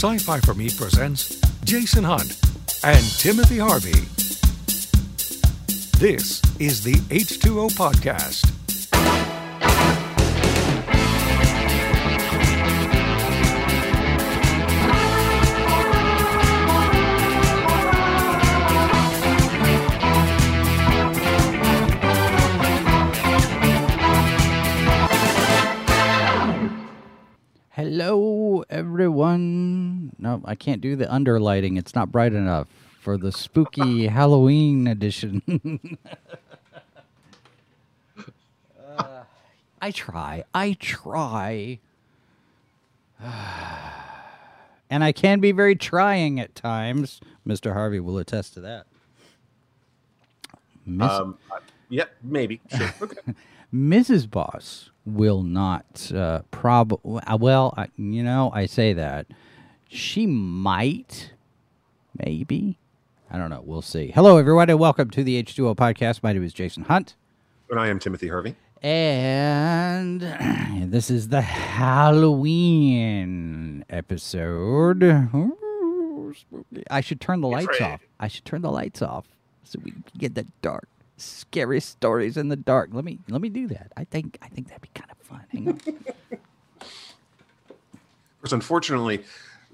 Sci Fi for Me presents Jason Hunt and Timothy Harvey. This is the H2O Podcast. Hello, everyone. No, I can't do the underlighting. It's not bright enough for the spooky Halloween edition. Uh, I try. I try. and I can be very trying at times. Mr. Harvey will attest to that. Miss- Um, yeah, maybe. Sure. Okay. Mrs. Boss will not uh, prob. Well, I, you know, I say that she might, maybe. I don't know. We'll see. Hello, everyone, and welcome to the H2O podcast. My name is Jason Hunt, and I am Timothy Harvey. and this is the Halloween episode. Ooh. I should turn the lights off. I should turn the lights off so we can get that dark, scary stories in the dark. Let me let me do that. I think I think that'd be kind of fun. Hang on. Of course, unfortunately,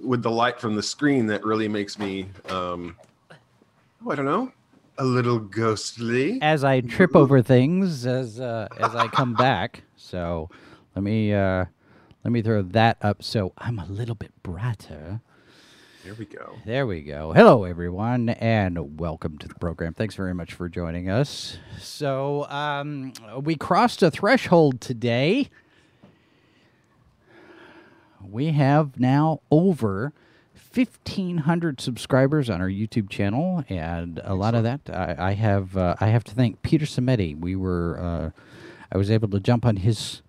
with the light from the screen, that really makes me, um, oh, I don't know, a little ghostly. as I trip over things as uh, as I come back. So let me uh, let me throw that up so I'm a little bit brighter. Here we go. There we go. Hello, everyone, and welcome to the program. Thanks very much for joining us. So um, we crossed a threshold today. We have now over. 1500 subscribers on our YouTube channel, and a lot of that I, I have. Uh, I have to thank Peter Simeti. We were, uh, I was able to jump on his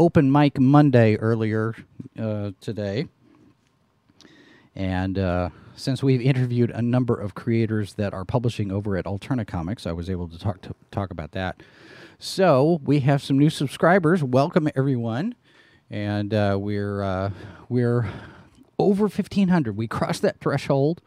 open mic Monday earlier uh, today, and uh, since we've interviewed a number of creators that are publishing over at Alterna Comics, I was able to talk to talk about that. So we have some new subscribers. Welcome everyone, and uh, we're uh, we're over fifteen hundred. We crossed that threshold,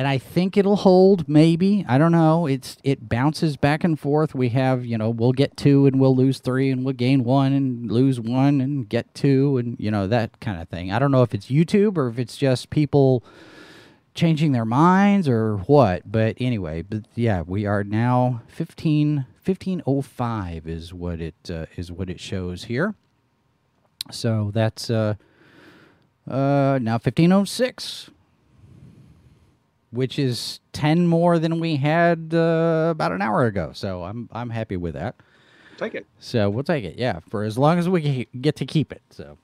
and I think it'll hold. Maybe I don't know. It's it bounces back and forth. We have you know we'll get two and we'll lose three and we'll gain one and lose one and get two and you know that kind of thing. I don't know if it's YouTube or if it's just people changing their minds or what. But anyway, but yeah, we are now 15 1505 is what it uh, is what it shows here. So that's uh uh now 1506 which is 10 more than we had uh, about an hour ago. So I'm I'm happy with that. Take it. So we'll take it, yeah, for as long as we get to keep it. So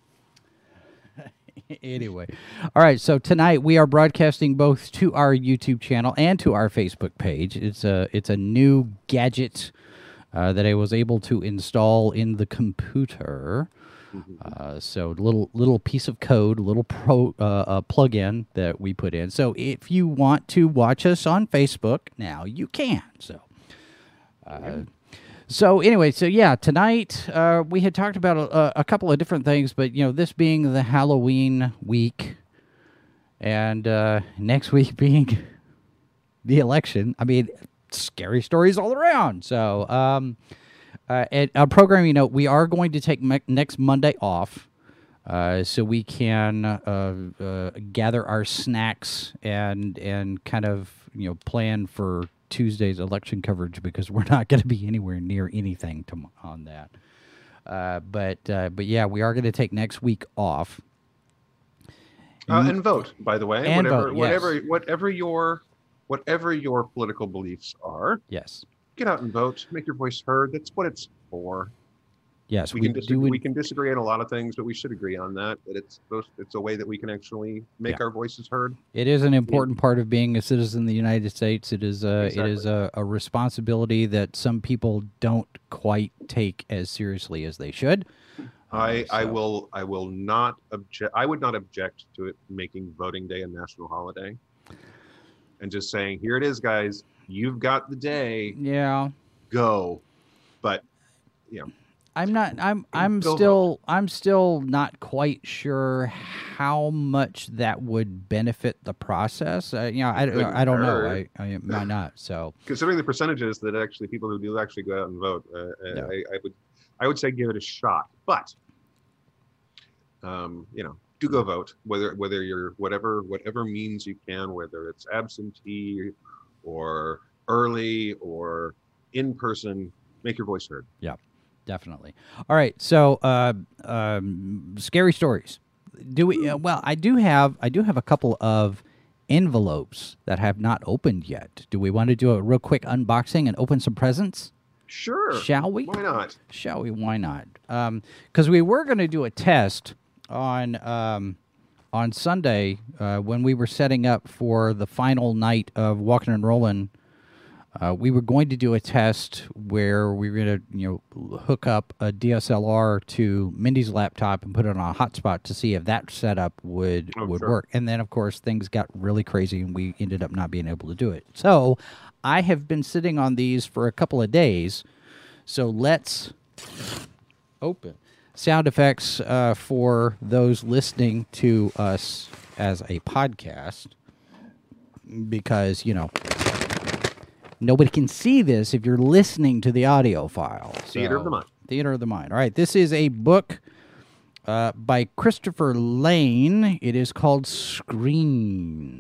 anyway, all right. So tonight we are broadcasting both to our YouTube channel and to our Facebook page. It's a it's a new gadget uh, that I was able to install in the computer. Uh, so little little piece of code, little pro uh, uh, plug-in that we put in. So if you want to watch us on Facebook now, you can. So. Uh, so anyway, so yeah, tonight uh, we had talked about a, a couple of different things, but you know, this being the Halloween week, and uh, next week being the election. I mean, scary stories all around. So, um, uh, at programming note, we are going to take me- next Monday off. Uh, so we can uh, uh, gather our snacks and and kind of you know plan for Tuesday's election coverage because we're not going to be anywhere near anything to, on that. Uh, but uh, but yeah, we are going to take next week off. Uh, and vote, by the way. And whatever, vote, yes. whatever, whatever your, whatever your political beliefs are, Yes, get out and vote. Make your voice heard. That's what it's for. yes, We, we, can disagree, we can disagree on a lot of things, but we should agree on that. That it's it's a way that we can actually make Yeah. our voices heard. It is an important part of being a citizen of the United States. It is a it is a, a responsibility that some people don't quite take as seriously as they should. I, uh, I so- will I will not object. I would not object to it making voting day a national holiday, and just saying here it is, guys. You've got the day. Yeah, Go, but yeah. I'm not. I'm. I'm still. I'm still not quite sure how much that would benefit the process. Uh, you know, I, Couldn't I don't know. I, I might not. So considering the percentages that actually people who do actually go out and vote, uh, uh, Yeah. I, I would, I would say give it a shot. But, um, you know, do go vote. Whether whether you're whatever whatever means you can, whether it's absentee or early or in person, make your voice heard. Yeah, definitely. All right. So, uh, um, scary stories. Do we? Uh, well, I do have. I do have a couple of envelopes that have not opened yet. Do we want to do a real quick unboxing and open some presents? Sure. Shall we? Why not? Shall we? Why not? Because we were going to do a test on um, on Sunday uh, when we were setting up for the final night of Walking and Rolling. Uh, we were going to do a test where we were going to, you know, hook up a DSLR to Mindy's laptop and put it on a hotspot to see if that setup would Oh, would sure. work. And then, of course, things got really crazy, and we ended up not being able to do it. So, I have been sitting on these for a couple of days. So let's open sound effects uh, for those listening to us as a podcast because you know nobody can see this if you're listening to the audio file. Theater of the mind. theater of the mind. All right this is a book uh, by christopher lane. It is called screens.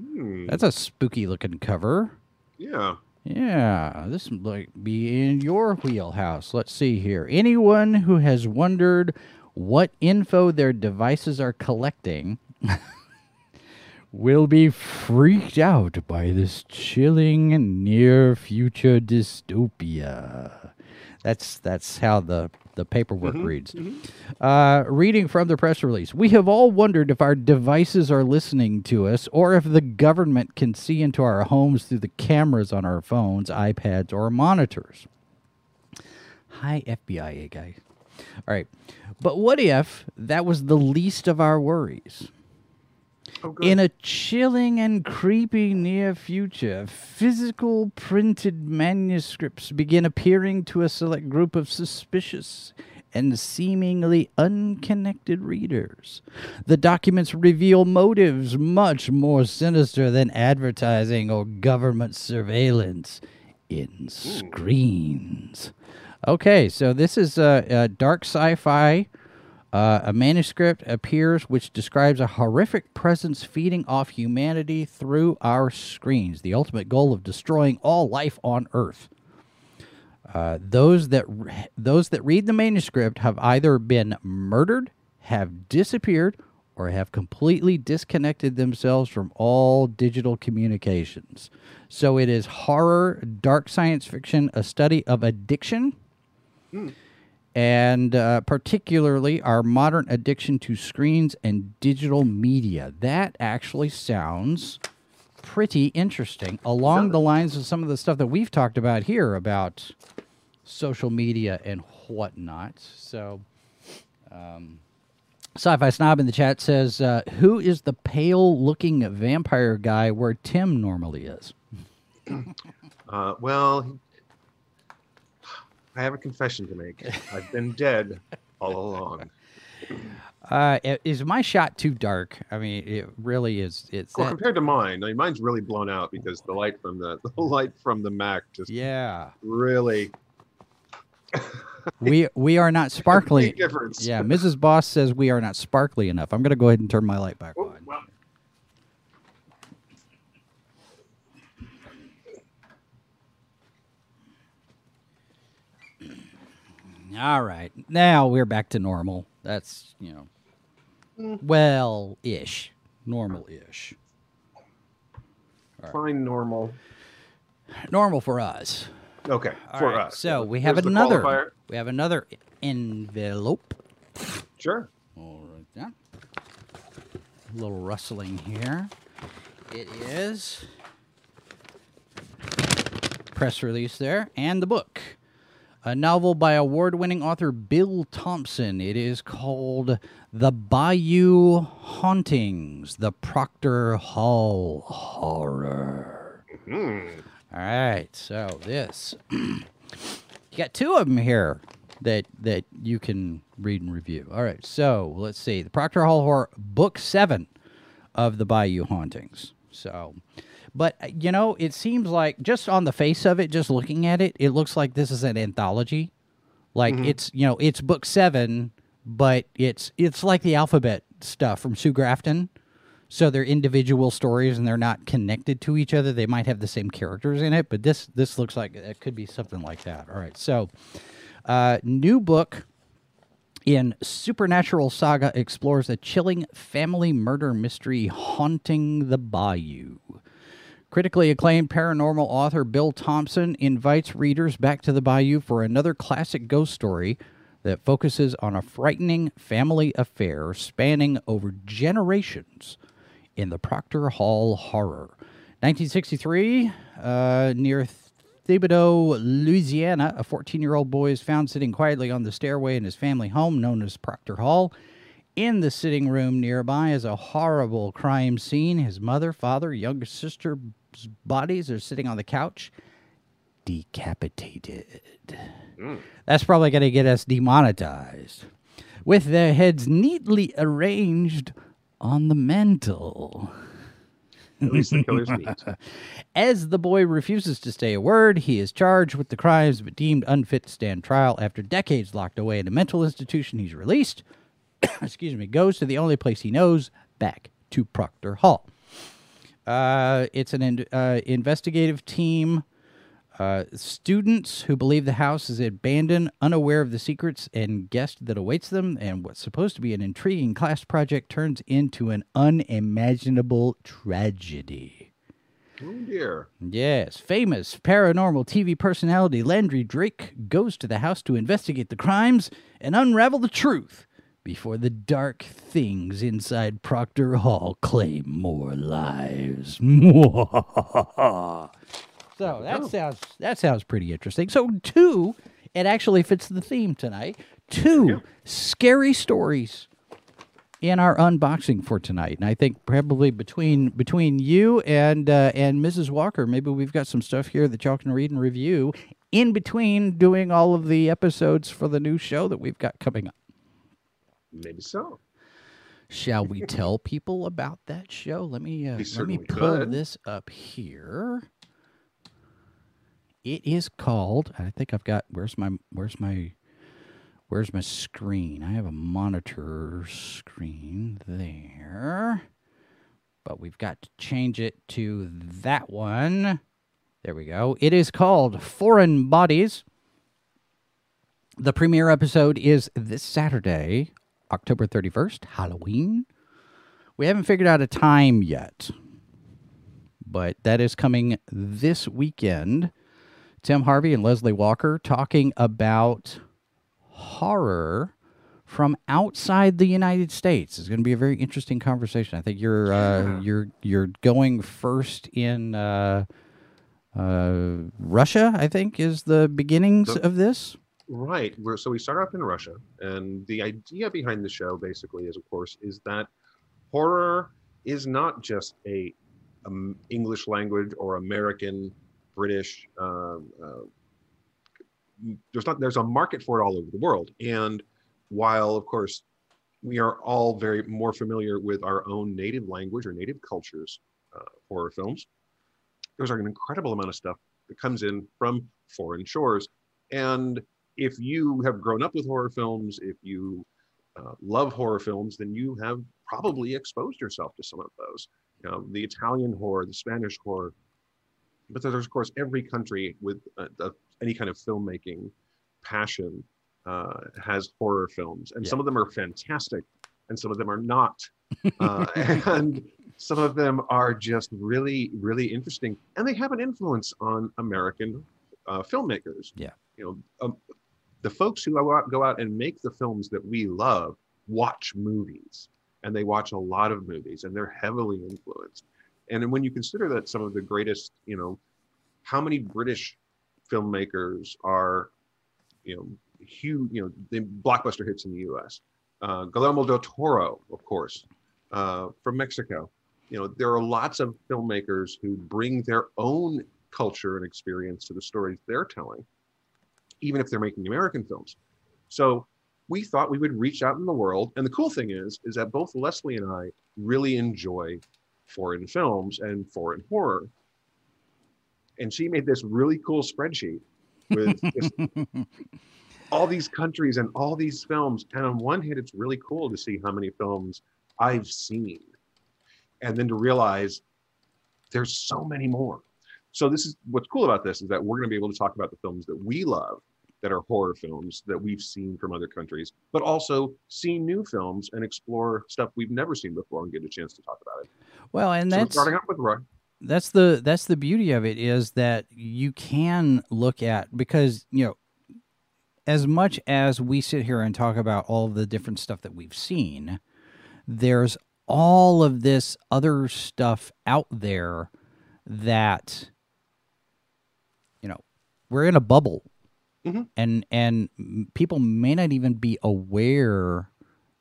Hmm, that's a spooky looking cover. Yeah. Yeah, this might be in your wheelhouse. Let's see here. Anyone who has wondered what info their devices are collecting will be freaked out by this chilling near future dystopia. That's that's how the the paperwork reads. Uh, reading from the press release, we have all wondered if our devices are listening to us, or if the government can see into our homes through the cameras on our phones, iPads, or monitors. Hi, FBI guy. All right, but what if that was the least of our worries? Oh. In a chilling and creepy near future, physical printed manuscripts begin appearing to a select group of suspicious and seemingly unconnected readers. The documents reveal motives much more sinister than advertising or government surveillance in screens. Okay, so this is a, a dark sci fi. Uh, a manuscript appears which describes a horrific presence feeding off humanity through our screens, the ultimate goal of destroying all life on Earth. Uh, those that re- those that read the manuscript have either been murdered, have disappeared, or have completely disconnected themselves from all digital communications. So it is horror, dark science fiction, a study of addiction and uh, particularly our modern addiction to screens and digital media. That actually sounds pretty interesting, along the lines of some of the stuff that we've talked about here about social media and whatnot. So, um, Sci-Fi Snob in the chat says, uh, "Who is the pale-looking vampire guy where Tim normally is?" Uh, well, I have a confession to make. I've been dead all along. Uh, is my shot too dark? I mean, it really is. It's Well, that- compared to mine, I mean, mine's really blown out because the light from the the light from the Mac just yeah. really we we are not sparkly. difference. Yeah, Mrs. Boss says we are not sparkly enough. I'm gonna go ahead and turn my light back Oh, on. well, All right, now we're back to normal. That's you know, Mm. well ish, normal ish, fine, normal. normal for us. Okay, All for right, us. So we have Here's another. We have another envelope. Sure. All right, then. A little rustling here. It is press release there, and the book. A novel by award winning author Bill Thompson. It is called The Bayou Hauntings, The Proctor Hall Horror. Hmm. All right, so this. you got two of them here. that that you can read and review. All right, so let's see the Proctor Hall Horror Book Seven of the Bayou Hauntings. So, but uh, you know, it seems like just on the face of it, just looking at it, it looks like this is an anthology. Like it's you know it's book seven, but it's it's like the alphabet stuff from Sue Grafton. So they're individual stories and they're not connected to each other. They might have the same characters in it, but this this looks like it could be something like that. All right, so uh, new book in Supernatural Saga explores a chilling family murder mystery haunting the bayou. Critically acclaimed paranormal author Bill Thompson invites readers back to the bayou for another classic ghost story that focuses on a frightening family affair spanning over generations in the Proctor Hall horror. 1963, uh, near Thibodaux, Louisiana, a 14 year old boy is found sitting quietly on the stairway in his family home known as Proctor Hall. In the sitting room nearby is a horrible crime scene. His mother, father, younger sister's bodies are sitting on the couch, decapitated. Mm. That's probably going to get us demonetized. With their heads neatly arranged on the mantle. At least the killer's neat. As the boy refuses to say a word, he is charged with the crimes but deemed unfit to stand trial. After decades locked away in a mental institution, he's released. excuse me, goes to the only place he knows, back to Proctor Hall. Uh, it's an in, uh, investigative team. Uh, students who believe the house is abandoned, unaware of the secrets and guest that awaits them, and what's supposed to be an intriguing class project turns into an unimaginable tragedy. Oh dear. Yes, famous paranormal TV personality Landry Drake goes to the house to investigate the crimes and unravel the truth before the dark things inside Proctor Hall claim more lives. so that sounds that sounds pretty interesting. So two, it actually fits the theme tonight. Two Yeah. scary stories in our unboxing for tonight, and I think probably between between you and uh, and Mrs. Walker, maybe we've got some stuff here that y'all can read and review in between doing all of the episodes for the new show that we've got coming up. Maybe so. Shall we tell people about that show? Let me uh, let me pull could. this up here. It is called. I think I've got. Where's my Where's my Where's my screen? I have a monitor screen there, but we've got to change it to that one. There we go. It is called Foreign Bodies. The premiere episode is this Saturday, October 31st, Halloween. We haven't figured out a time yet, but that is coming this weekend. Tim Harvey and Leslie Walker talking about horror from outside the United States. It's going to be a very interesting conversation. I think you're uh, you're you're going first in uh, uh, Russia. I think is the beginnings The- of this. Right. We're, so we start off in Russia, and the idea behind the show basically is, of course, is that horror is not just a um, English language or American, British. Um, uh, there's not. There's a market for it all over the world, and while, of course, we are all very more familiar with our own native language or native cultures uh, horror films, there's an incredible amount of stuff that comes in from foreign shores, and if you have grown up with horror films, if you uh, love horror films, then you have probably exposed yourself to some of those. You know, the Italian horror, the Spanish horror, but there's of course every country with uh, any kind of filmmaking passion uh, has horror films, and Yeah. some of them are fantastic, and some of them are not, uh, and some of them are just really, really interesting, and they have an influence on American uh, filmmakers. Yeah. you know, um, the folks who go out, and make the films that we love watch movies and they watch a lot of movies and they're heavily influenced. And when you consider that some of the greatest you know how many british filmmakers are you know huge you know the blockbuster hits in the us uh, guillermo del toro of course uh, from mexico. You know there are lots of filmmakers who bring their own culture and experience to the stories they're telling even if they're making American films. So we thought we would reach out in the world. And the cool thing is, is that both Leslie and I really enjoy foreign films and foreign horror. And she made this really cool spreadsheet with just all these countries and all these films. And on one hand, it's really cool to see how many films I've seen. And then to realize there's so many more. So this is what's cool about this is that we're going to be able to talk about the films that we love that are horror films that we've seen from other countries, but also see new films and explore stuff we've never seen before and get a chance to talk about it. Well, and So that's starting off with Roy. that's the that's the beauty of it is that you can look at because you know as much as we sit here and talk about all the different stuff that we've seen there's all of this other stuff out there that we're in a bubble Mhm. and and people may not even be aware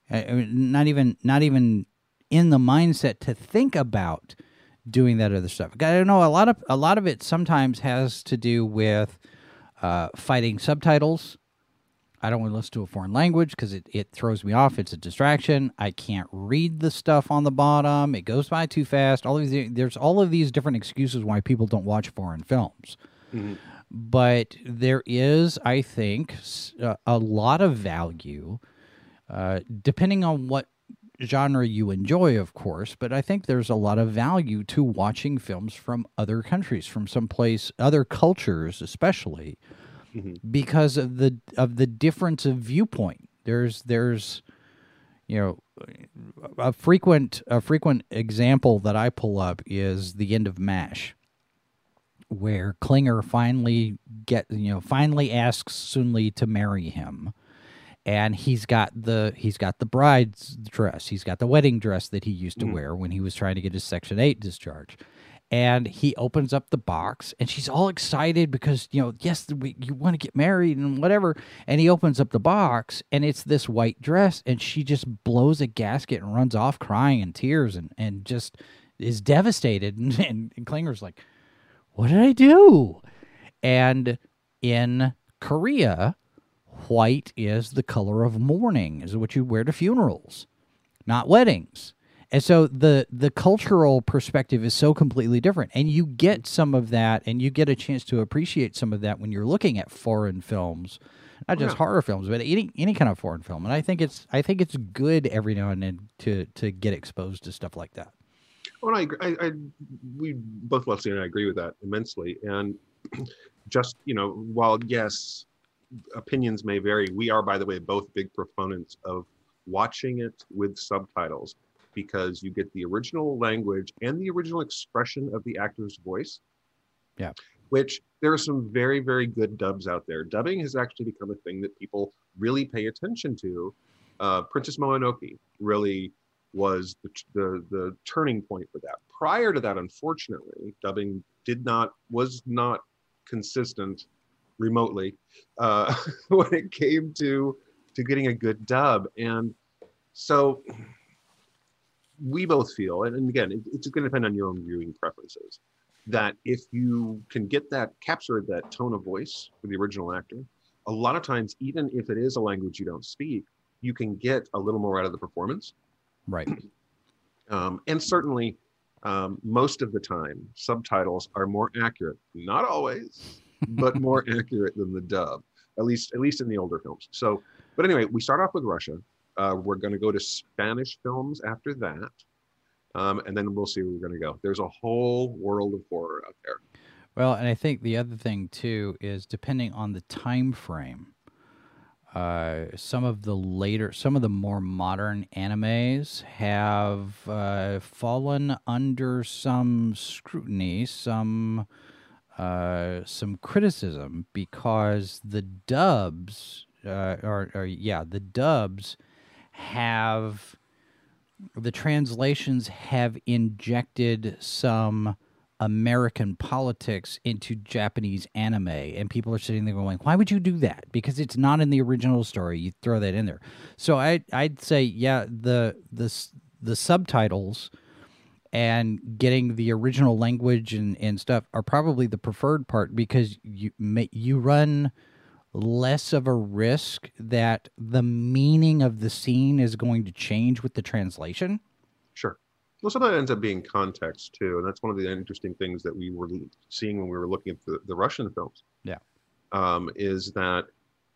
I I mean, not even not even in the mindset to think about doing that other stuff. I don't know a lot of a lot of it sometimes has to do with uh, fighting subtitles. I don't want to listen to a foreign language because it, it throws me off. It's a distraction. I can't read the stuff on the bottom. It goes by too fast. All of these, there's all of these different excuses why people don't watch foreign films. Mhm. But there is, I think, uh, a lot of value, uh, depending on what genre you enjoy, of course. But I think there's a lot of value to watching films from other countries, from someplace, other cultures, especially Mhm. because of the of the difference of viewpoint. There's there's you know a frequent a frequent example that I pull up is the end of Mash, where Klinger finally get you know finally asks Soon-Lee to marry him, and he's got the he's got the bride's dress, he's got the wedding dress that he used to Mhm. wear when he was trying to get his Section Eight discharge, and he opens up the box and she's all excited because you know yes we, you want to get married and whatever. And he opens up the box and it's this white dress and she just blows a gasket and runs off crying in tears and and just is devastated. And, and, and klinger's like what did i do? And in korea white is the color of mourning is what you wear to funerals not weddings. And so the the cultural perspective is so completely different. And you get some of that and you get a chance to appreciate some of that when you're looking at foreign films not just yeah. horror films but any any kind of foreign film. And i think it's i think it's good every now and then to to get exposed to stuff like that Oh, and I, I, I, we both Leslie and I agree with that immensely. And just you know, while yes, opinions may vary, we are, by the way, both big proponents of watching it with subtitles because you get the original language and the original expression of the actor's voice. Yeah. Which there are some very, very good dubs out there. Dubbing has actually become a thing that people really pay attention to. Uh, Princess Mononoke really was the, the the turning point for that. Prior to that, unfortunately, dubbing did not was not consistent remotely uh, when it came to to getting a good dub, and so we both feel, and, and again, it, it's going to depend on your own viewing preferences. That if you can get that capture that tone of voice for the original actor, a lot of times, even if it is a language you don't speak, you can get a little more out of the performance. Right Um, and certainly, um, most of the time, subtitles are more accurate. Not always, but more accurate than the dub. At least, at least in the older films. So, but anyway, we start off with Russia. Uh, we're going to go to Spanish films after that, um, and then we'll see where we're going to go. There's a whole world of horror out there. Well, and I think the other thing too is depending on the time frame. Uh, some of the later, some of the more modern animes have uh, fallen under some scrutiny, some uh, some criticism because the dubs, uh, or, or yeah, the dubs have the translations have injected some American politics into Japanese anime, and people are sitting there going, "Why would you do that?" Because it's not in the original story. You throw that in there. So I I'd say yeah, the the the subtitles and getting the original language and, and stuff are probably the preferred part because you you run less of a risk that the meaning of the scene is going to change with the translation. Sure. Well, some of that ends up being context too, and that's one of the interesting things that we were seeing when we were looking at the, the Russian films. Yeah. Um, is that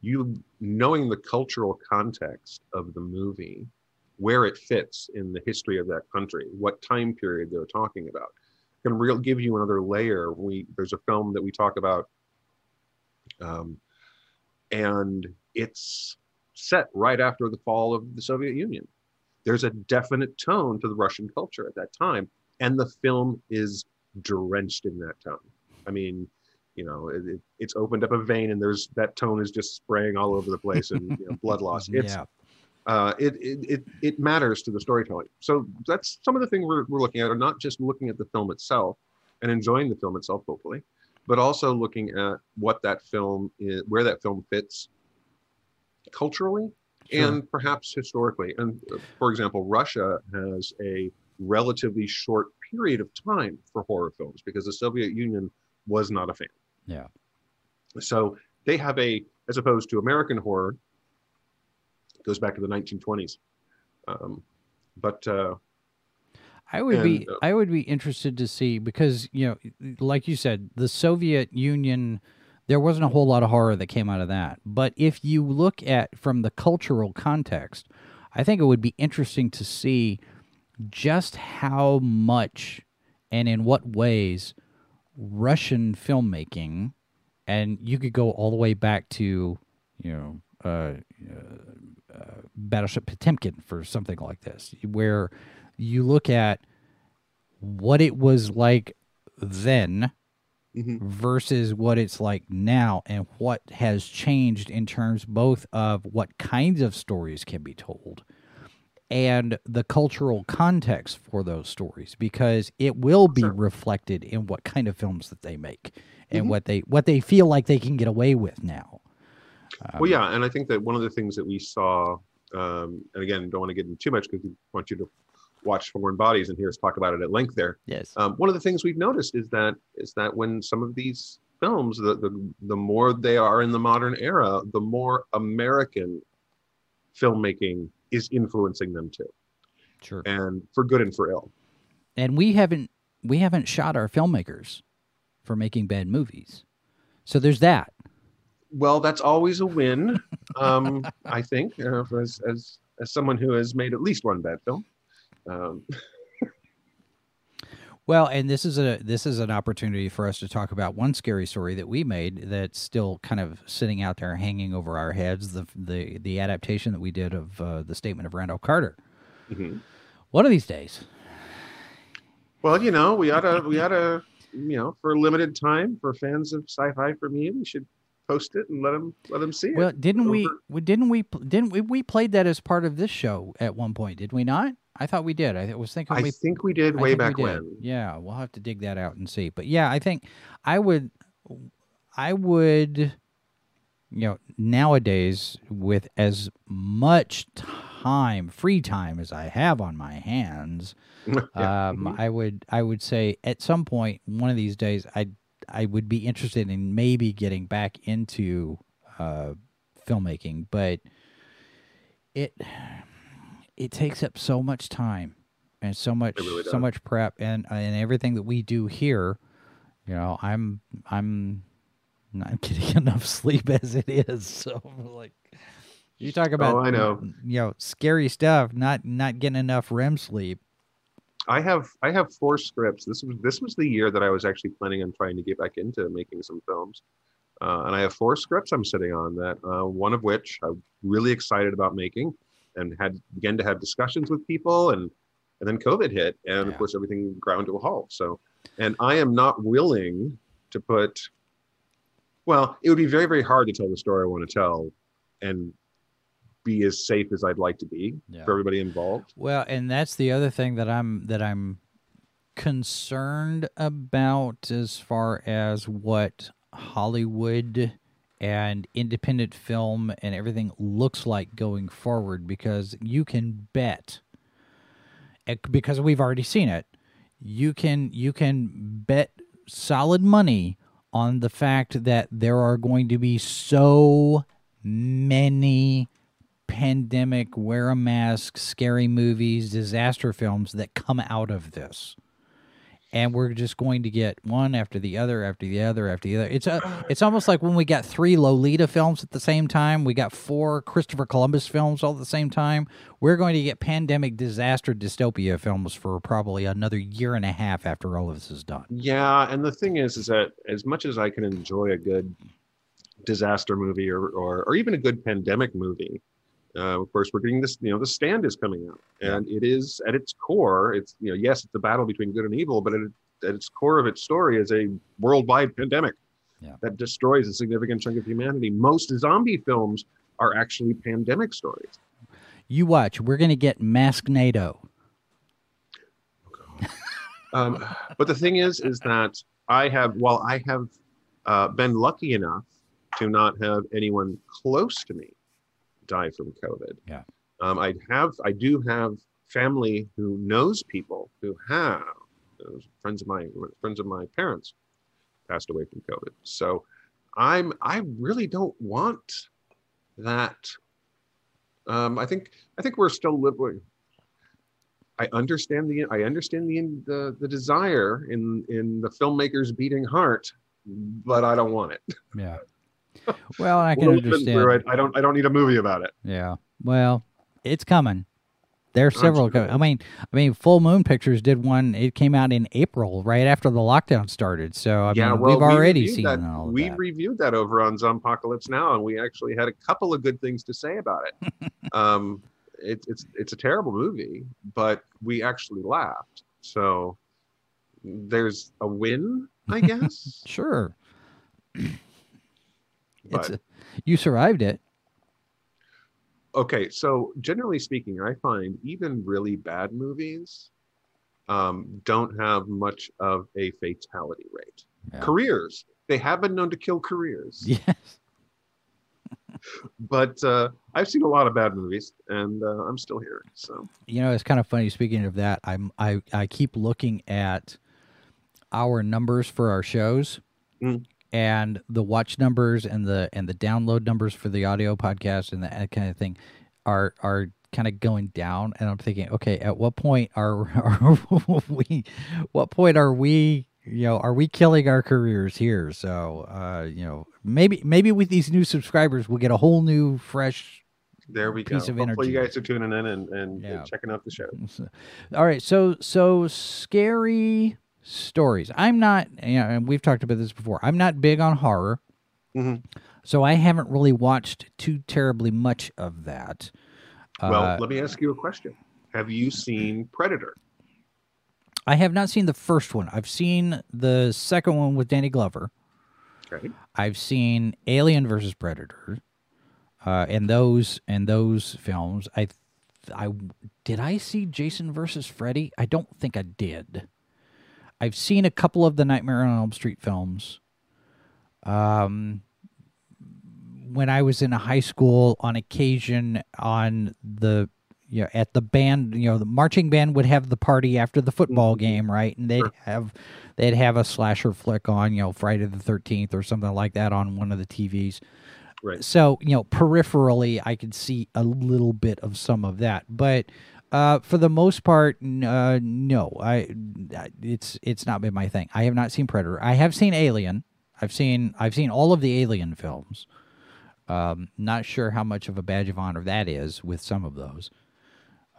you knowing the cultural context of the movie, where it fits in the history of that country, what time period they're talking about, can real give you another layer. We there's a film that we talk about, um, and it's set right after the fall of the Soviet Union. There's a definite tone to the Russian culture at that time, and the film is drenched in that tone. I mean, you know, it, it's opened up a vein, and there's that tone is just spraying all over the place, and you know, blood loss. It's yeah. uh, it, it it it matters to the storytelling. So that's some of the things we're we're looking at, are not just looking at the film itself and enjoying the film itself, hopefully, but also looking at what that film is, where that film fits culturally Sure. and perhaps historically. And uh, for example, Russia has a relatively short period of time for horror films because the Soviet Union was not a fan. Yeah. So they have a, as opposed to American horror, it goes back to the 1920s. Um, but uh, I would be uh, I would be interested to see because you know like you said the Soviet Union there wasn't a whole lot of horror that came out of that. But if you look at from the cultural context I think it would be interesting to see just how much and in what ways Russian filmmaking and you could go all the way back to you know uh, uh, Battleship Potemkin for something like this, where you look at what it was like then mhm. versus what it's like now and what has changed in terms both of what kinds of stories can be told and the cultural context for those stories because it will be Sure. reflected in what kind of films that they make and Mhm. what they what they feel like they can get away with now. Um, well, yeah, and I think that one of the things that we saw, um, and again, don't want to get into too much because we want you to watch Foreign Bodies and hear us talk about it at length there. Yes. Um, one of the things we've noticed is that is that when some of these films, the, the the more they are in the modern era, the more American filmmaking is influencing them too, Sure. and for good and for ill. and we haven't we haven't shot our filmmakers for making bad movies. So there's that. Well, that's always a win, um, I think, uh, as as as someone who has made at least one bad film. Um, Well, and this is a this is an opportunity for us to talk about one scary story that we made that's still kind of sitting out there hanging over our heads. The the the adaptation that we did of uh, the statement of Randall Carter. mhm. One of these days, Well, you know, we ought to, we ought to, you know, for a limited time for fans of sci-fi for me, we should post it and let them let them see it. well, didn't we? over- we- Didn't we? Didn't we? We played that as part of this show at one point, did we not? I thought we did. I was thinking I we think we did I way back when. Yeah, we'll have to dig that out and see. But yeah, I think I would, I would, you know, nowadays with as much time, free time as I have on my hands, Yeah. um, Mhm. I would, I would say at some point, one of these days, I, I would be interested in maybe getting back into uh, filmmaking, but it, it takes up so much time and so much really so much prep and and everything that we do here you know i'm i'm not getting enough sleep as it is so like you talk about Oh, I know. you know scary stuff not not getting enough rem sleep I have I have four scripts. This was this was the year that I was actually planning on trying to get back into making some films, uh, and I have four scripts I'm sitting on. That uh, one of which I'm really excited about making, and had began to have discussions with people, and and then COVID hit, and Yeah. of course everything ground to a halt. So, and I am not willing to put. Well, it would be very very hard to tell the story I want to tell, and be as safe as I'd like to be Yeah. for everybody involved. well and that's the other thing that i'm that i'm concerned about as far as what hollywood and independent film and everything looks like going forward because you can bet eh, because we've already seen it you can you can bet solid money on the fact that there are going to be so many pandemic, wear a mask, scary movies, disaster films that come out of this. And we're just going to get one after the other, after the other, after the other. It's a, it's almost like when we got three Lolita films at the same time. We got four Christopher Columbus films all at the same time. We're going to get pandemic, disaster, dystopia films for probably another year and a half after all of this is done. Yeah, and the thing is, is that as much as I can enjoy a good disaster movie or or, or even a good pandemic movie, uh, of course, we're getting this. You know, The Stand is coming out, and it is at its core. It's you know, yes, it's a battle between good and evil, but at, at its core of its story is a worldwide pandemic Yeah. that destroys a significant chunk of humanity. Most zombie films are actually pandemic stories. You watch. We're going to get Mask NATO. Um, but the thing is, is that I have, while I have uh, been lucky enough to not have anyone close to me die from COVID. Yeah. Um, I have, I do have family who knows people who have friends of my friends of my parents passed away from COVID. So I'm, I really don't want that. Um, I think, I think we're still living. I understand the I understand the the, the desire in in the filmmaker's beating heart, but I don't want it. Yeah. Well, I can We'll live through understand. it. I don't I don't need a movie about it. Yeah. Well, it's coming. There are several. Co- I mean, I mean, Full Moon Pictures did one. It came out in April, right after the lockdown started. So I yeah, mean, well, we've already we reviewed seen that. all of we that. reviewed that over on Zompocalypse Now, and we actually had a couple of good things to say about it. um, it, it's it's a terrible movie, but we actually laughed. So there's a win, I guess. sure. but It's a, you survived it. okay, so generally speaking, I find even really bad movies um, don't have much of a fatality rate. Yeah. Careers, they have been known to kill careers. Yes. but uh, I've seen a lot of bad movies, and uh, I'm still here. So You know, it's kind of funny. Speaking of that, I'm I I keep looking at our numbers for our shows. Mm. And the watch numbers and the and the download numbers for the audio podcast and that kind of thing are are kind of going down and I'm thinking okay at what point are, are we what point are we you know are we killing our careers here so uh you know maybe maybe with these new subscribers we'll get a whole new fresh there we Piece go. of Hopefully, you guys are tuning in and, and Yeah. checking out the show. All right, so so scary stories. I'm not, you know, and we've talked about this before. I'm not big on horror, Mhm. so I haven't really watched too terribly much of that. Well, Uh, let me ask you a question. Have you seen Predator? I have not seen the first one. I've seen the second one with Danny Glover. Okay. I've seen Alien versus Predator, uh, and those and those films. I, I did I see Jason versus Freddy? I don't think I did. I've seen a couple of the Nightmare on Elm Street films. Um, when I was in high school, on occasion, on the you know, at the band, you know, the marching band would have the party after the football game, right? And they'd Sure. have they'd have a slasher flick on, you know, Friday the Thirteenth or something like that on one of the TVs. Right. So you know, peripherally, I could see a little bit of some of that, but uh, for the most part, uh, no. I it's it's not been my thing. I have not seen Predator. I have seen Alien. I've seen I've seen all of the Alien films. Um, not sure how much of a badge of honor that is with some of those.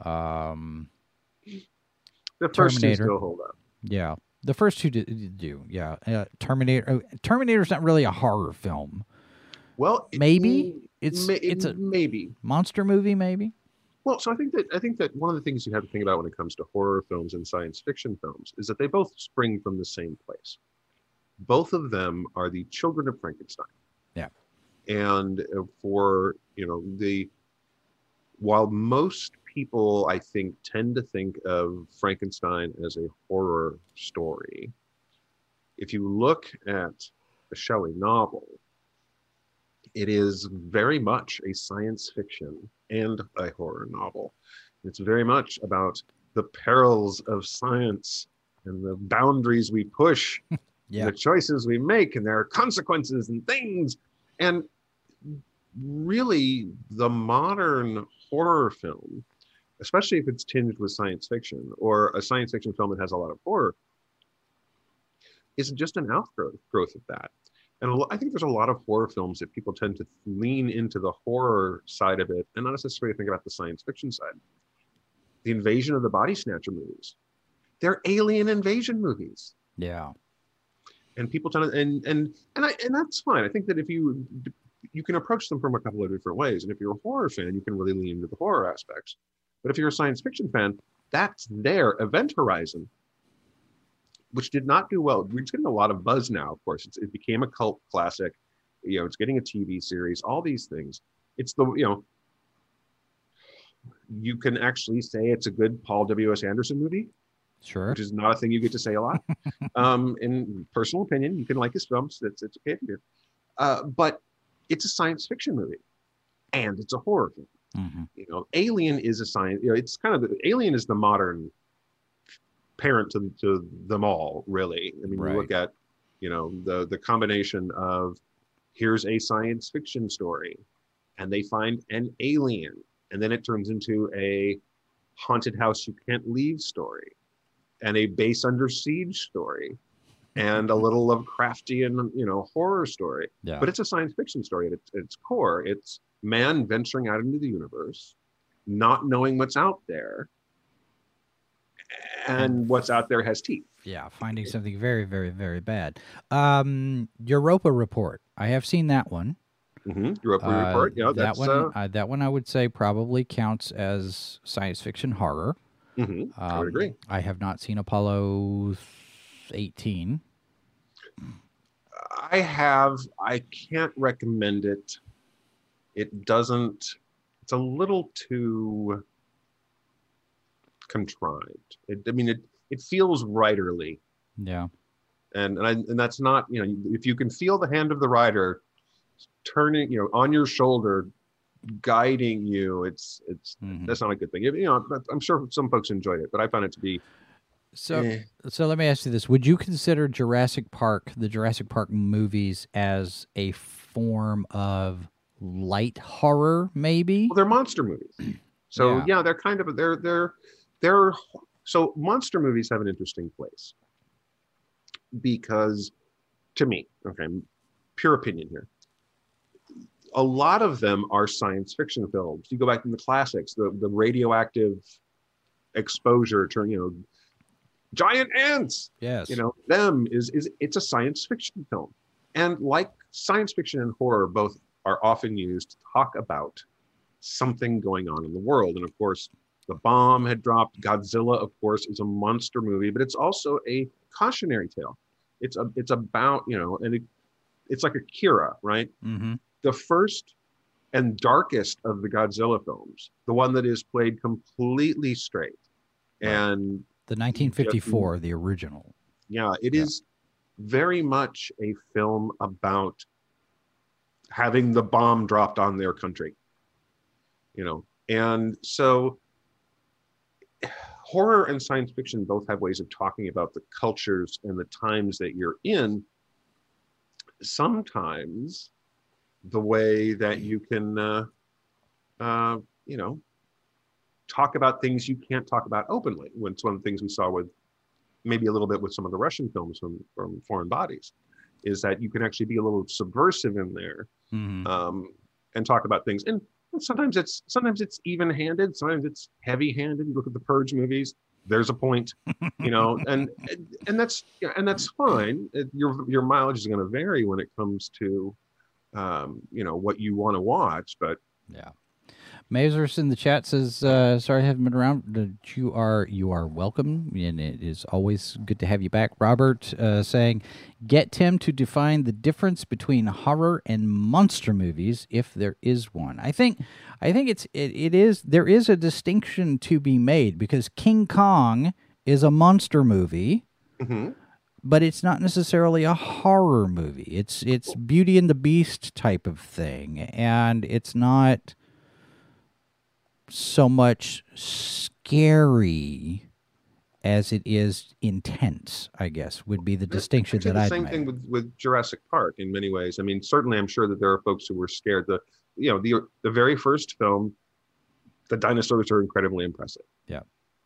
Um, The first two Terminator. still hold up. yeah, the first two do. do yeah, uh, Terminator. uh, Terminator's not really a horror film. Well, Maybe. mm, It's- it's a- maybe. Monster movie, maybe. Well, so I think that I think that one of the things you have to think about when it comes to horror films and science fiction films is that they both spring from the same place. Both of them are the children of Frankenstein. Yeah. And uh, for you know the while most people I think tend to think of Frankenstein as a horror story, if you look at the Shelley novel, it is very much a science fiction and a horror novel. It's very much about the perils of science and the boundaries we push Yeah. the choices we make and there are consequences and things and really the modern horror film especially if it's tinged with science fiction or a science fiction film that has a lot of horror is just an outgrowth growth of that and i think there's a lot of horror films that people tend to lean into the horror side of it and not necessarily think about the science fiction side the invasion of the body snatcher movies they're alien invasion movies Yeah. and people tend to and and and I and that's fine. I think that if you you can approach them from a couple of different ways, and if you're a horror fan, you can really lean into the horror aspects. But if you're a science fiction fan, that's their Event Horizon, which did not do well. We're getting a lot of buzz now. Of course, it's, it became a cult classic. You know, it's getting a TV series. All these things. It's the you know. You can actually say it's a good Paul W. S. Anderson movie Sure. which is not a thing you get to say a lot. um, in personal opinion, you can like his films. That's it's okay do. Uh, but it's a science fiction movie, and it's a horror film. hmm You know, Alien is a science. You know, it's kind of the, Alien is the modern parent to, to them all. Really, I mean, Right. you look at you know the the combination of here's a science fiction story, and they find an alien, and then it turns into a haunted house you can't leave story and a base under siege story and a little Lovecraftian, you know, horror story. Yeah. But it's a science fiction story at its, its core. It's man venturing out into the universe, not knowing what's out there, and what's out there has teeth. yeah. Finding something very, very, very bad. Um, Europa Report. I have seen that one. Mm-hmm. Europa Uh, Report, yeah, that that's one. uh, Uh, that one I would say probably counts as science fiction horror. mhm, I would Um, agree. I have not seen Apollo 18. I have. I can't recommend it. It doesn't. It's a little too contrived. It, I mean, it it feels writerly, Yeah. and and, I, and that's not. You know, if you can feel the hand of the writer turning, you know, on your shoulder, guiding you, it's it's Mhm. that's not a good thing. You know, I'm sure some folks enjoyed it, but I found it to be. So, eh. so let me ask you this: Would you consider Jurassic Park, the Jurassic Park movies, as a form of light horror? Maybe. Well, they're monster movies. So Yeah. yeah. they're kind of they're they're they're so monster movies have an interesting place because to me, okay, pure opinion here. A lot of them are science fiction films. You go back in the classics, the the radioactive exposure to you know giant ants Yes. you know them is is it's a science fiction film and like science fiction and horror both are often used to talk about something going on in the world and of course the bomb had dropped godzilla of course is a monster movie but it's also a cautionary tale it's a it's about you know and it, it's like Akira, right Mm-hmm. the first and darkest of the Godzilla films, the one that is played completely straight. And The 1954, the original. yeah, it Yeah. is very much a film about having the bomb dropped on their country. You know, and so horror and science fiction both have ways of talking about the cultures and the times that you're in. Sometimes the way that you can, uh, uh, you know, talk about things you can't talk about openly. When it's one of the things we saw with maybe a little bit with some of the Russian films from, from foreign bodies, is that you can actually be a little subversive in there Mm-hmm. um, and talk about things. And sometimes it's sometimes it's even-handed, sometimes it's heavy-handed. You look at the Purge movies. There's a point, you know, and and that's and that's fine. Your your mileage is going to vary when it comes to, um, you know, what you want to watch. But Yeah. Mazers in the chat says, uh, "Sorry, I haven't been around. But you are you are welcome, and it is always good to have you back." Robert uh, saying, "Get Tim to define the difference between horror and monster movies, if there is one." I think, I think it's it, it is there is a distinction to be made because King Kong is a monster movie but it's not necessarily a horror movie. It's it's Beauty and the Beast type of thing, and it's not so much scary as it is intense. I guess would be the distinction Actually, that the I'd make. same thing with, with Jurassic Park in many ways. I mean, certainly, I'm sure that there are folks who were scared. The you know the the very first film, the dinosaurs are incredibly impressive. Yeah.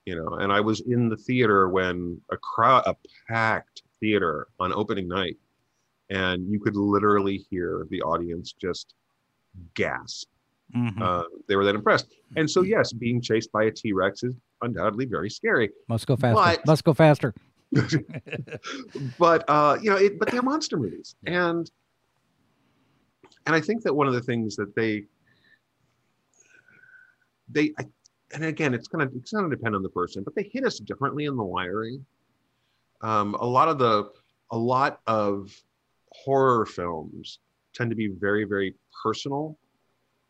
You know, and I was in the theater when a crowd, a packed theater on opening night, and you could literally hear the audience just gasp. Mhm. Uh, they were that impressed. And so, yes, being chased by a T Rex is undoubtedly very scary. Must go faster. but- Must go faster. but uh, you know, it, but they're monster movies, and and I think that one of the things that they they I, and again, it's gonna it's gonna depend on the person, but they hit us differently in the wiring. Um, a lot of the a lot of horror films tend to be very very personal.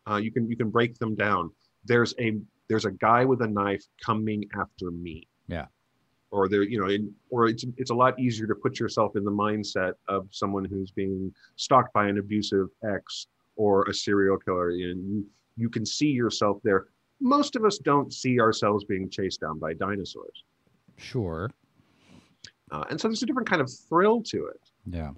Uh, you can you can break them down. There's a there's a guy with a knife coming after me Yeah. or there you know in, or it's it's a lot easier to put yourself in the mindset of someone who's being stalked by an abusive ex or a serial killer and you you can see yourself there most of us don't see ourselves being chased down by dinosaurs Sure. uh, and so there's a different kind of thrill to it Yeah.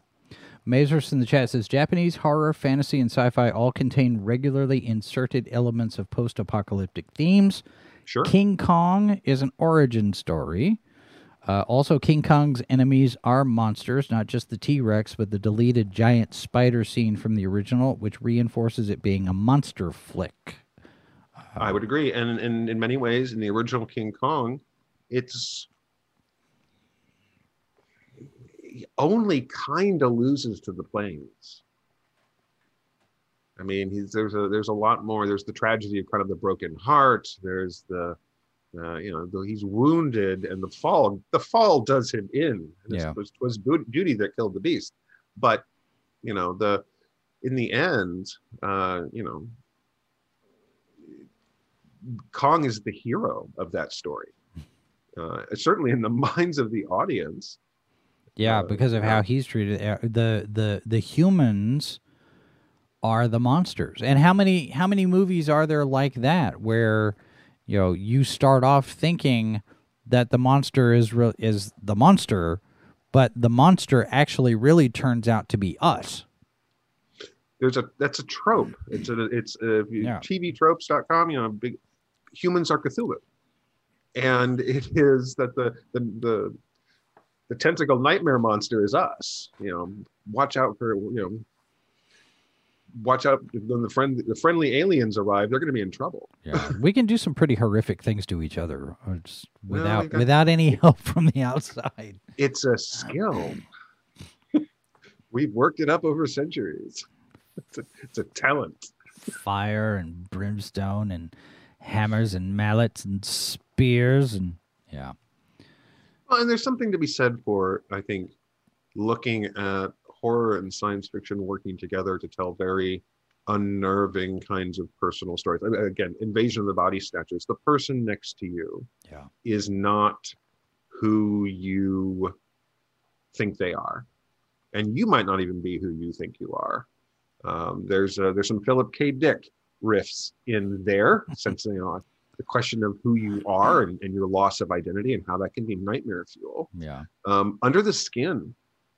Mazers in the chat says Japanese horror, fantasy, and sci fi all contain regularly inserted elements of post apocalyptic themes. sure King Kong is an origin story. Uh, also, King Kong's enemies are monsters, not just the T Rex, but the deleted giant spider scene from the original, which reinforces it being a monster flick. i would agree and, and in many ways in the original king kong it's he only kind of loses to the planes I mean, he's there's a there's a lot more. There's the tragedy of kind of the broken heart. There's the, uh, you know, he's wounded, and the fall the fall does him in. And Yeah. it was, it was Beau- Beauty that killed the beast, but you know the in the end, uh, you know, Kong is the hero of that story. Uh, certainly in the minds of the audience. Yeah, Uh, because of how he's treated. Uh, the the the humans are the monsters, and how many how many movies are there like that where you know you start off thinking that the monster is re- is the monster, but the monster actually really turns out to be us. there's a that's a trope. It's a it's a Yeah. tvtropes.com. You know, big humans are Cthulhu, and it is that the the the the tentacle nightmare monster is us. You know, watch out for you know. Watch out when the friend the friendly aliens arrive. They're going to be in trouble. Yeah, we can do some pretty horrific things to each other uh, just without we got- without any help from the outside. It's a skill. We've worked it up over centuries. It's a, it's a talent. Fire and brimstone and hammers and mallets and spears and yeah. Well, and there's something to be said for, I think, looking at horror and science fiction working together to tell very unnerving kinds of personal stories. I mean, again, Invasion of the Body Snatchers, the person next to you Yeah. is not who you think they are. And you might not even be who you think you are. Um, there's uh, there's some Philip K. Dick riffs in there, since you know the question of who you are and, and your loss of identity and how that can be nightmare fuel. Yeah. Um, Under the Skin,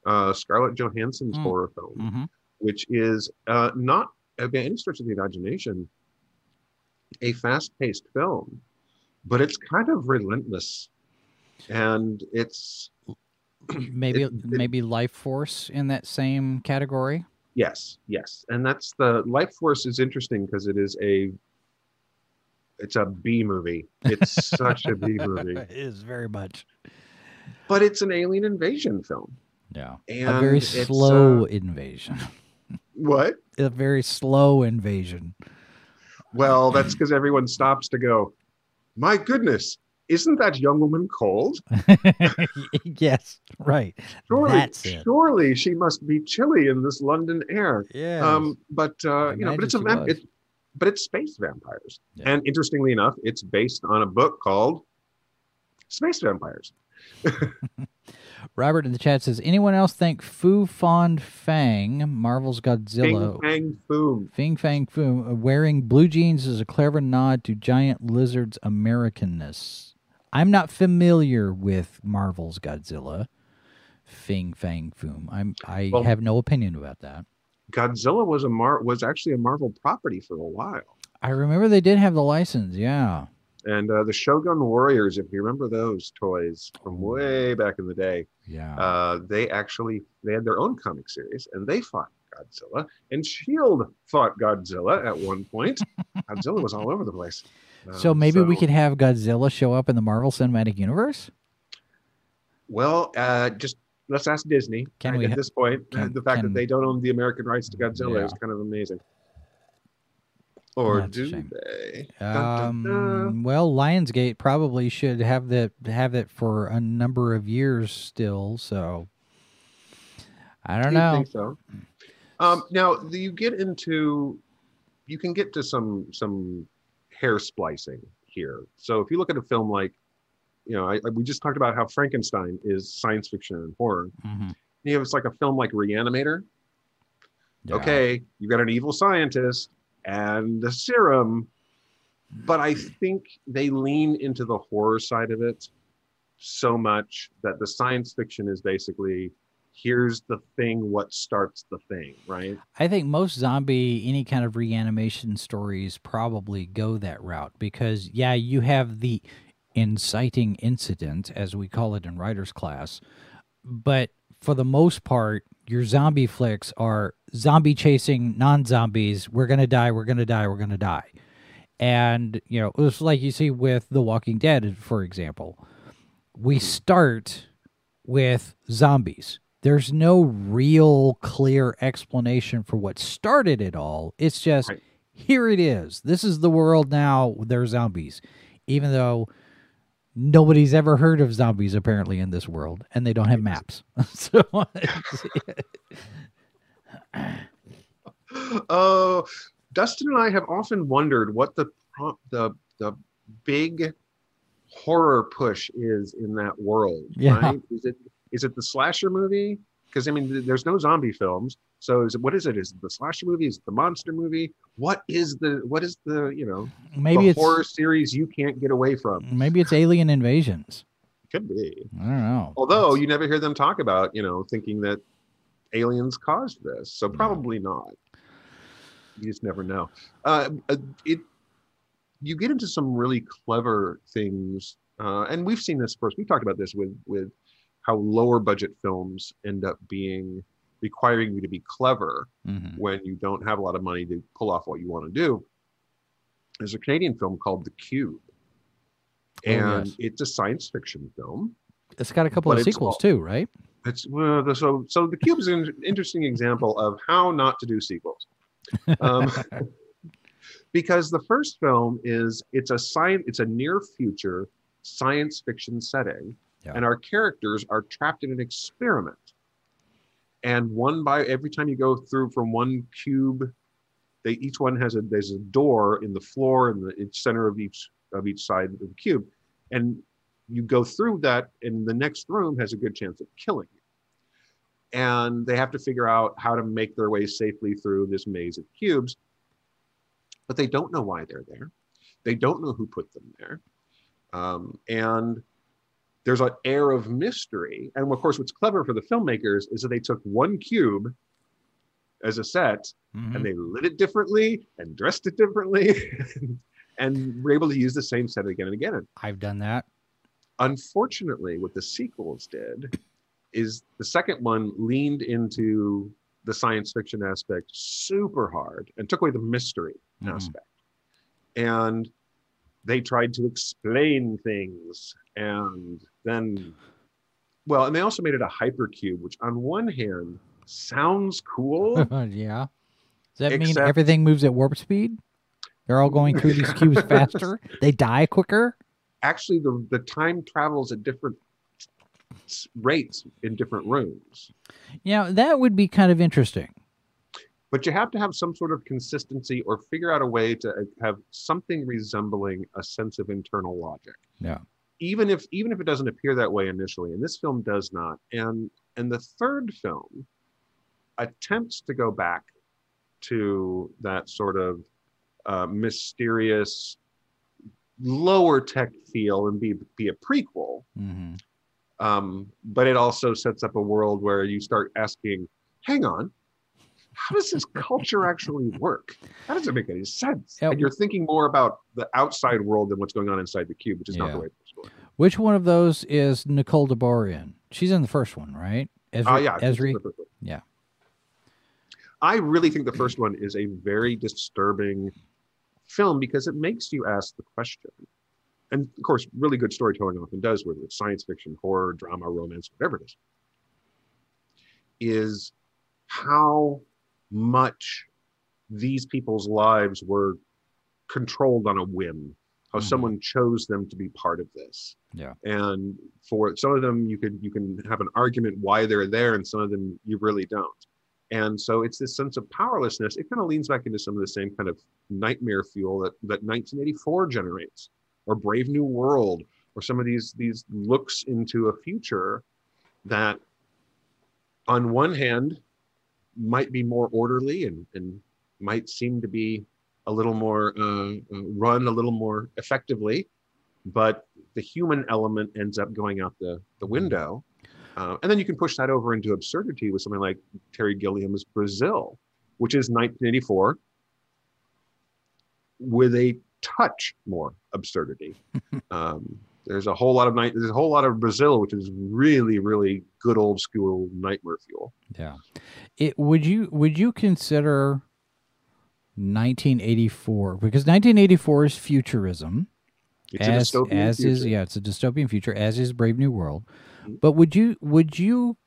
uh, Scarlett Johansson's Mm. horror film, hmm which is uh, not by any stretch of the imagination a fast-paced film, but it's kind of relentless, and it's Maybe It- it- maybe Lifeforce in that same category. yes, yes, and that's the Lifeforce is interesting because it is a it's a B movie. It's such a B movie, it is very much. but it's an alien invasion film. Yeah. And a very slow uh, invasion. what? a very slow invasion. Well, that's because everyone stops to go, my goodness, isn't that young woman cold? yes, right. Surely, That's it. surely she must be chilly in this London air. Yeah. Um, but uh, you know, but it's a it, but it's space vampires. Yeah. And interestingly enough, it's based on a book called Space Vampires. Robert in the chat says, anyone else think Fu Fond Fang, Marvel's Godzilla, Fang Boom. Fing Fang Fu, uh, wearing blue jeans is a clever nod to giant lizard's Americanness? I'm not familiar with Marvel's Godzilla. Fing Fang Foom. I'm I Well- have no opinion about that. Godzilla was a Mar was actually a Marvel property for a while. I remember they did have the license. Yeah. And uh, the Shogun Warriors, if you remember those toys from way back in the day, Yeah. uh, they actually they had their own comic series and they fought Godzilla. And Shield fought Godzilla at one point. Godzilla was all over the place. so Um, maybe we could have Godzilla show up in the Marvel Cinematic Universe. Well, uh, just let's ask Disney. Can right, we at ha- this point? Uh, can- the fact can- that they don't own the American rights to Godzilla is kind of amazing. Or That's do shame. they? Dun, dun, dun. Um, well, Lionsgate probably should have that have it for a number of years still. So I don't You'd know. think so. Um, now you get into, you can get to some some hair splicing here. So if you look at a film like, you know, I, I- we just talked about how Frankenstein is science fiction and horror. Mhm. You know, it's like a film like Reanimator. Yeah. Okay, you got an evil scientist and a serum, but I think they lean into the horror side of it so much that the science fiction is basically here's the thing what starts the thing right I think most zombie, any kind of reanimation stories probably go that route because, yeah, you have the inciting incident, as we call it in writer's class, but for the most part, your zombie flicks are zombie chasing non zombies. We're going to die, we're going to die, we're going to die. And, you know, it's like you see with The Walking Dead, for example. We hmm. start with zombies. There's no real clear explanation for what started it all. It's just Right. here it is. This is the world now. They're zombies. Even though nobody's ever heard of zombies apparently in this world and they don't have maps. so oh dustin and i have often wondered what the the the big horror push is in that world Yeah. right is it is it the slasher movie because i mean there's no zombie films so is it what is it? Is it the slasher movie? Is it the monster movie? What is the what is the you know maybe it's horror series you can't get away from? Maybe it's alien invasions. could be. I don't know. although you never hear them talk about you know thinking that aliens caused this. So probably not. You just never know. Uh, uh, it you get into some really clever things uh, and we've seen this first we talked about this with with how lower budget films end up being requiring you to be clever Mhm. when you don't have a lot of money to pull off what you want to do. There's a Canadian film called The Cube. Oh, And yes. it's a science fiction film. It's got a couple of sequels all- too, right? It's well, the- so so The Cube is an interesting example of how not to do sequels. Um, because the first film is it's a science it's a near future science fiction setting Yeah. and our characters are trapped in an experiment and one by every time you go through from one cube they each one has a there's a door in the floor in the center of each of each side of the cube. And you go through that and the next room has a good chance of killing you. And they have to figure out how to make their way safely through this maze of cubes. But they don't know why they're there. They don't know who put them there. Um, and there's an air of mystery and of course what's clever for the filmmakers is that they took one cube as a set Mhm. and they lit it differently and dressed it differently and were able to use the same set again and again. I've done that. Unfortunately, what the sequels did is the second one leaned into the science fiction aspect super hard and took away the mystery Mhm. aspect. And they tried to explain things and then well, and they also made it a hypercube, which on one hand sounds cool. yeah. Does that mean everything moves at warp speed? They're all going through these cubes faster. They die quicker. actually the, the time travels at different rates in different rooms know, that would be kind of interesting. But you have to have some sort of consistency or figure out a way to uh, have something resembling a sense of internal logic Yeah. even if even if it doesn't appear that way initially and this film does not and and the third film attempts to go back to that sort of uh, mysterious lower tech feel and be be a prequel. hmm Um, but it also sets up a world where you start asking, hang on, how does this culture actually work? That doesn't make any sense. Yeah. And you're thinking more about the outside world than what's going on inside the cube, which is not the way it's going. Which one of those is Nicole DeBoer in? She's in the first one, right? Ah, Ezri, Oh yeah, Ezri? the first one. Yeah. I really think the first one is a very disturbing film because it makes you ask the question. And of course, really good storytelling often does, whether it's science fiction, horror, drama, romance, whatever it is, is how much these people's lives were controlled on a whim, how Mhm. someone chose them to be part of this. Yeah. And for some of them, you could you can have an argument why they're there, and some of them you really don't. And so it's this sense of powerlessness. It kind of leans back into some of the same kind of nightmare fuel that, that 1984 generates, or Brave New World, or some of these these looks into a future that, on one hand, might be more orderly and, and might seem to be a little more uh, uh, run a little more effectively, but the human element ends up going out the, the window. Uh, and then you can push that over into absurdity with something like Terry Gilliam's Brazil, which is 1984 with a touch more absurdity. um, there's a whole lot of night. There's a whole lot of Brazil, which is really, really good old school nightmare fuel. Yeah. It would you would you consider 1984 because 1984 is futurism It's a as dystopian as is yeah it's a dystopian future as is Brave New World. Mhm. But would you would you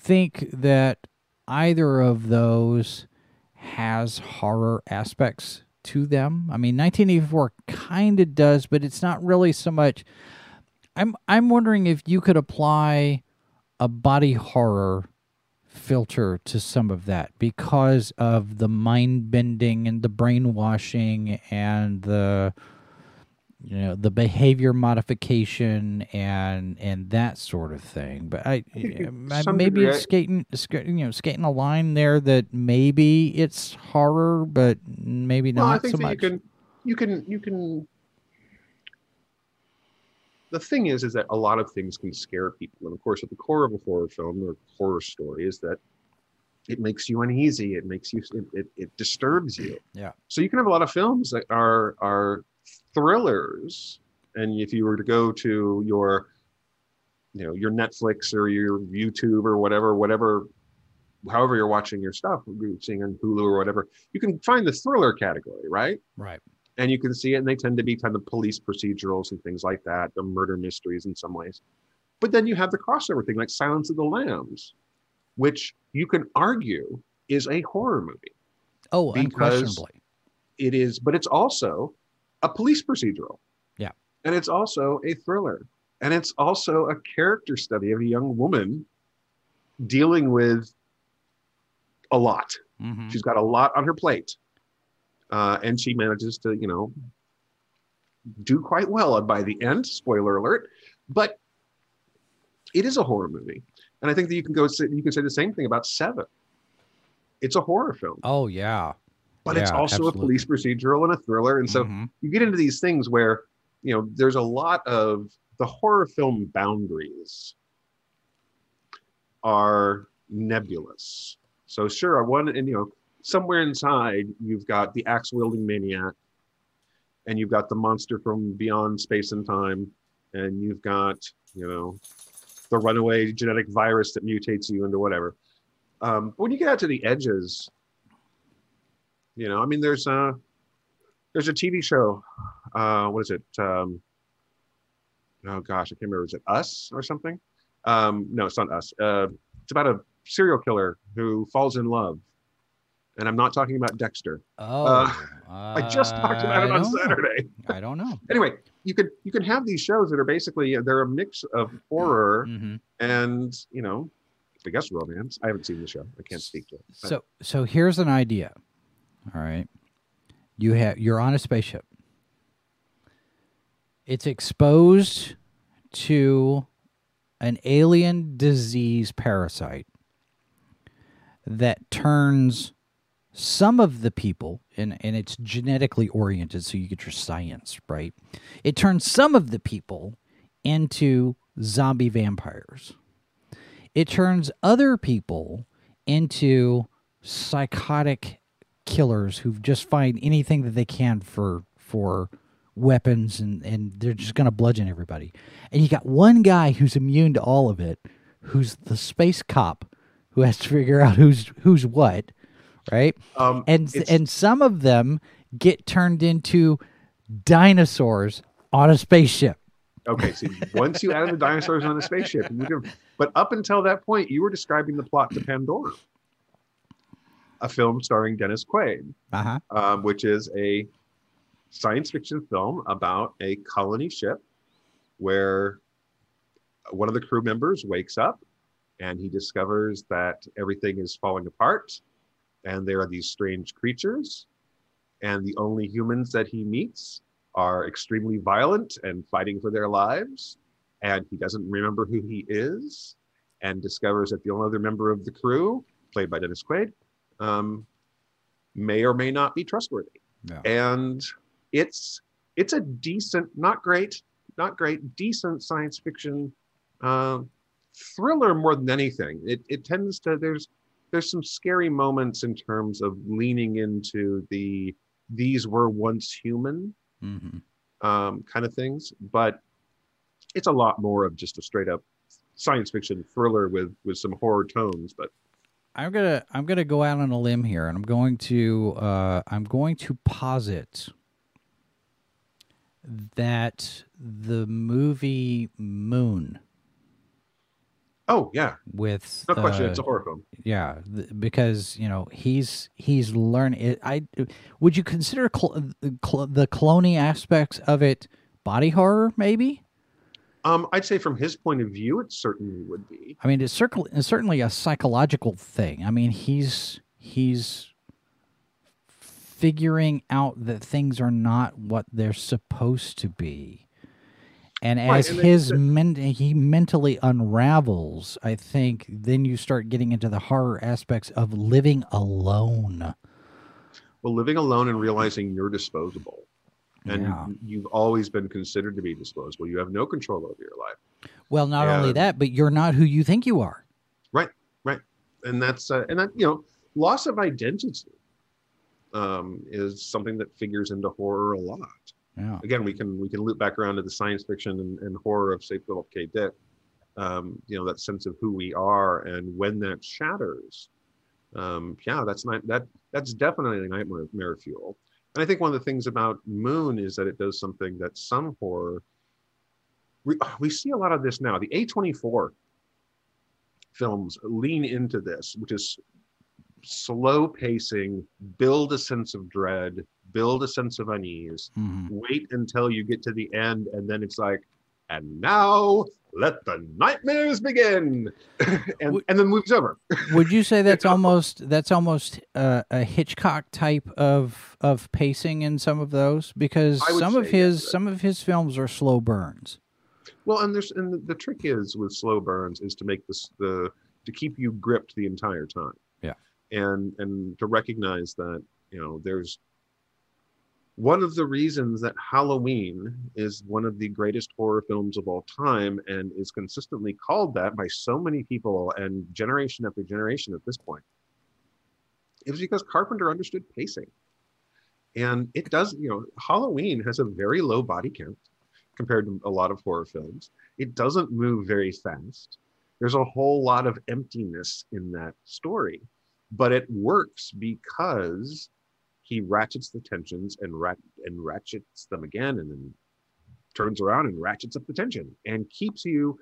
think that either of those has horror aspects to them? I mean 1984 kind of does but it's not really so much I'm I'm wondering if you could apply a body horror filter to some of that because of the mind bending and the brainwashing and the you know the behavior modification and and that sort of thing but i, I maybe it's skating sk- you know skating a line there that maybe it's horror but maybe Well, not I think so much you can, you can, you can. The thing is, is that a lot of things can scare people, and of course, at the core of a horror film or horror story is that it makes you uneasy. It makes you, it, it, it disturbs you. Yeah. So you can have a lot of films that are are thrillers, and if you were to go to your, you know, your Netflix or your YouTube or whatever, whatever however you're watching your stuff, you're seeing on Hulu or whatever, you can find the thriller category, right? right And you can see it, and they tend to be kind of police procedurals and things like that, the murder mysteries in some ways. But then you have the crossover thing, like Silence of the Lambs, which you can argue is a horror movie. oh Because- unquestionably It is, but it's also a police procedural. Yeah. And it's also a thriller. And it's also a character study of a young woman dealing with a lot. Mhm. She's got a lot on her plate. Uh, and she manages to, you know, do quite well by the end. Spoiler alert. But it is a horror movie. And I think that you can go you can say the same thing about Seven. It's a horror film, oh yeah but it's also absolutely. a police procedural and a thriller. And so Mhm. you get into these things where, you know, there's a lot of the horror film boundaries are nebulous. So sure, I one and you know, somewhere inside you've got the axe wielding maniac, and you've got the monster from beyond space and time, and you've got you know, the runaway genetic virus that mutates you into whatever. Um, but when you get out to the edges, you know, I mean, there's a there's a TV show. Uh, what is it? Um, oh gosh, I can't remember. Is it Us or something? Um, no, it's not Us. Uh, it's about a serial killer who falls in love, and I'm not talking about Dexter. oh I just talked about it on know. Saturday. i don't know Anyway, you could you can have these shows that are basically they're a mix of horror Mhm. and you know, I guess romance. I haven't seen the show. I can't speak to it. but- So so here's an idea. All right. You have you're on a spaceship. It's exposed to an alien disease parasite that turns some of the people, and, and it's genetically oriented, so you get your science, right? It turns some of the people into zombie vampires. It turns other people into psychotic killers who just find anything that they can for for weapons and, and they're just gonna bludgeon everybody. And you got one guy who's immune to all of it, who's the space cop who has to figure out who's who's what, right? Um, and and some of them get turned into dinosaurs on a spaceship. Okay, so once you added the dinosaurs on a spaceship, you can, but up until that point, you were describing the plot to Pandora, a film starring Dennis Quaid, Uh-huh. um, which is a science fiction film about a colony ship where one of the crew members wakes up and he discovers that everything is falling apart and there are these strange creatures and the only humans that he meets are extremely violent and fighting for their lives and he doesn't remember who he is and discovers that the only other member of the crew played by dennis quaid um, may or may not be trustworthy. And it's it's a decent not great not great decent science fiction um, thriller more than anything. It, it tends to there's there's some scary moments in terms of leaning into the these were once human hmm um, kind of things, but it's a lot more of just a straight up science fiction thriller with with some horror tones. But I'm gonna I'm gonna go out on a limb here, and I'm going to uh, I'm going to posit that the movie Moon oh yeah, with no question, uh, it's a horror film. yeah th- because you know he's he's learning it. I would you consider cl- cl- the cloning aspects of it body horror maybe? Um, I'd say from his point of view, it certainly would be. I mean, it's, circle, it's certainly a psychological thing. I mean, he's he's figuring out that things are not what they're supposed to be, and Right, as and his men- he mentally unravels, I think then you start getting into the horror aspects of living alone. Well, living alone and realizing you're disposable, and Yeah. you've always been considered to be disposable. You have no control over your life. Well, not only that, but you're not who you think you are. Right, right, and that's uh, and that you know, loss of identity um, is something that figures into horror a lot. Yeah. again, we can we can loop back around to the science fiction and, and horror of say Philip K. Dick. Um, you know that sense of who we are, and when that shatters, um, yeah, that's not that that's definitely nightmare fuel. And I think one of the things about Moon is that it does something that some horror we we see a lot of this now. The A twenty four films lean into this, which is slow pacing, build a sense of dread, build a sense of unease, Mhm. wait until you get to the end, and then it's like, and now let the nightmares begin, and Would- and then moves over. Would you say that's almost that's almost uh, a Hitchcock type of of pacing in some of those? Because some of say yes, his some of his films are slow burns. Well, and there's and the, the trick is with slow burns is to make this the to keep you gripped the entire time. Yeah. And and to recognize that you know there's one of the reasons that Halloween is one of the greatest horror films of all time and is consistently called that by so many people and generation after generation at this point. Was because Carpenter understood pacing. And it does, you know, Halloween has a very low body count compared to a lot of horror films. It doesn't move very fast. There's a whole lot of emptiness in that story, but it works because he ratchets the tensions and rat and ratchets them again, and then turns around and ratchets up the tension and keeps you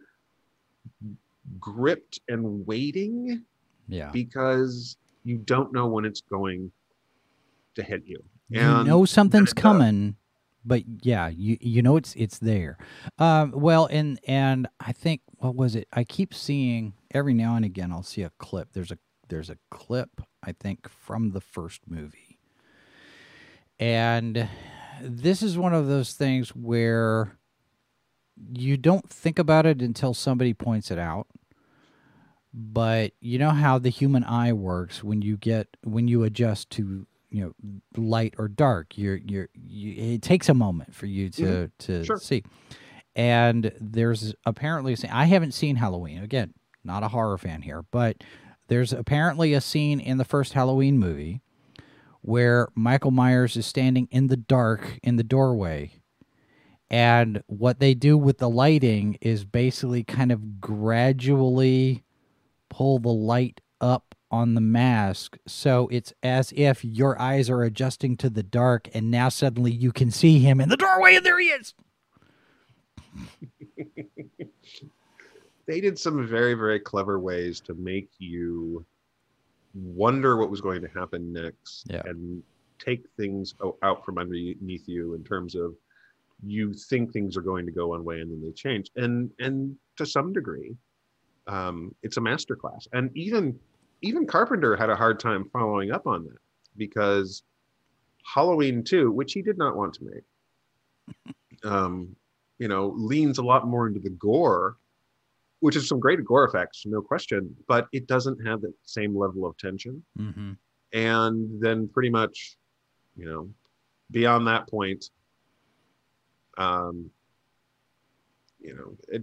gripped and waiting Yeah, because you don't know when it's going to hit you. you know something's does. coming, but yeah, you you know it's it's there. Um, well, and and I think what was it? I keep seeing every now and again. I'll see a clip. There's a there's a clip I think from the first movie, and this is one of those things where you don't think about it until somebody points it out. but you know how the human eye works when you get when you adjust to you know light or dark. You're you're you, it takes a moment for you to mm-hmm. to Sure. see. And there's apparently a scene- I haven't seen Halloween again. Not a horror fan here, but there's apparently a scene in the first Halloween movie where Michael Myers is standing in the dark in the doorway. And what they do with the lighting is basically kind of gradually pull the light up on the mask. So it's as if your eyes are adjusting to the dark, and now suddenly you can see him in the doorway, and there he is. they did some very very clever ways to make you wonder what was going to happen next Yeah. and take things out from underneath you in terms of you think things are going to go one way and then they change and and to some degree um, it's a masterclass and even even carpenter had a hard time following up on that because halloween 2 which he did not want to make um, you know leans a lot more into the gore which is some great gore effects no question but it doesn't have the same level of tension Mm-hmm. and then pretty much you know beyond that point um you know it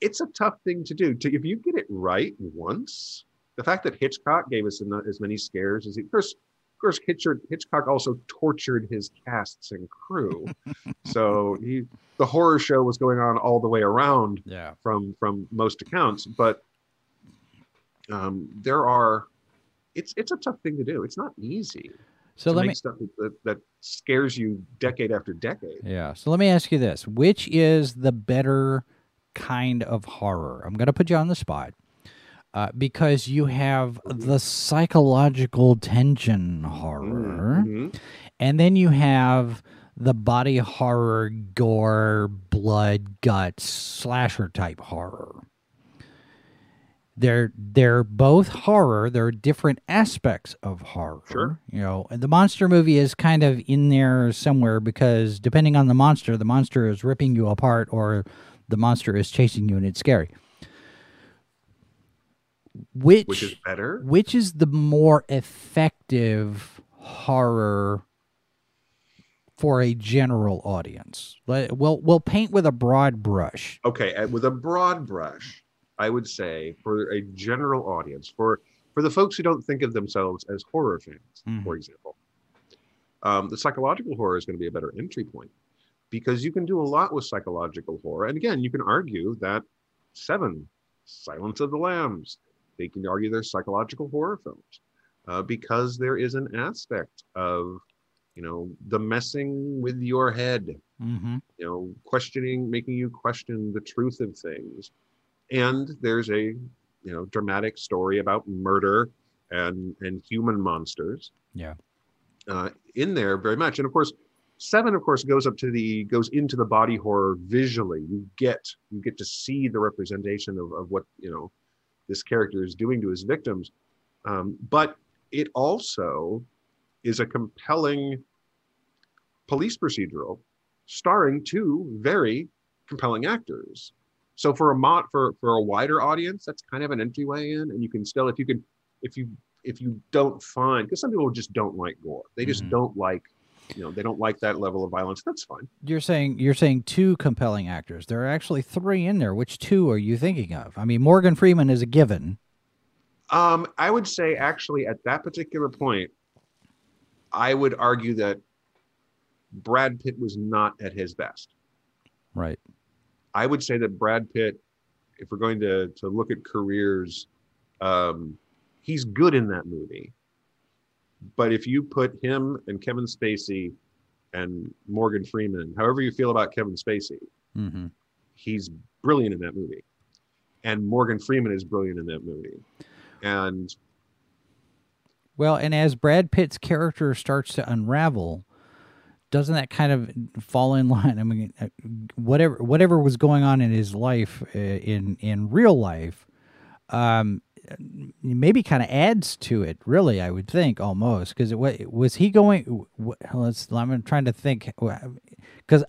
it's a tough thing to do to if you get it right once the fact that hitchcock gave us as many scares as he of course of course hitchcock, hitchcock also tortured his casts and crew so he the horror show was going on all the way around Yeah. from from most accounts but um there are it's it's a tough thing to do it's not easy So let make me stuff that, that scares you decade after decade Yeah. So let me ask you this: Which is the better kind of horror? I'm going to put you on the spot uh, because you have the psychological tension horror, Mhm. and then you have the body horror, gore, blood, guts, slasher type horror. They're they're both horror. They're different aspects of horror. Sure. You know, and the monster movie is kind of in there somewhere because depending on the monster, the monster is ripping you apart or the monster is chasing you and it's scary. Which which is better which is the more effective horror for a general audience? We'll we'll paint with a broad brush. okay uh, with a broad brush i would say for a general audience for for the folks who don't think of themselves as horror fans Mhm. for example um, the psychological horror is going to be a better entry point because you can do a lot with psychological horror and again you can argue that seven silence of the lambs they can argue they're psychological horror films uh, because there is an aspect of you know the messing with your head Mm-hmm. you know questioning making you question the truth of things and there's a you know dramatic story about murder and and human monsters Yeah. uh, in there very much and of course seven of course goes up to the goes into the body horror visually you get you get to see the representation of, of what you know this character is doing to his victims um, but it also is a compelling police procedural starring two very compelling actors. So for a mod for for a wider audience, that's kind of an entryway in, and you can still if you can if you if you don't find because some people just don't like gore, they just Mhm. don't like you know they don't like that level of violence. That's fine. You're saying you're saying two compelling actors. There are actually three in there. Which two are you thinking of? I mean, Morgan Freeman is a given. Um, I would say actually at that particular point, I would argue that Brad Pitt was not at his best. Right. I would say that Brad Pitt, if we're going to to look at careers, um, he's good in that movie. But if you put him and Kevin Spacey and Morgan Freeman, however you feel about Kevin Spacey, Mm-hmm. he's brilliant in that movie. And Morgan Freeman is brilliant in that movie. And Well, and as Brad Pitt's character starts to unravel, doesn't that kind of fall in line? I mean, uh, whatever whatever was going on in his life uh, in in real life, um, maybe kind of adds to it. Really, I would think almost because it was was he going? wh- Let's. I'm trying to think because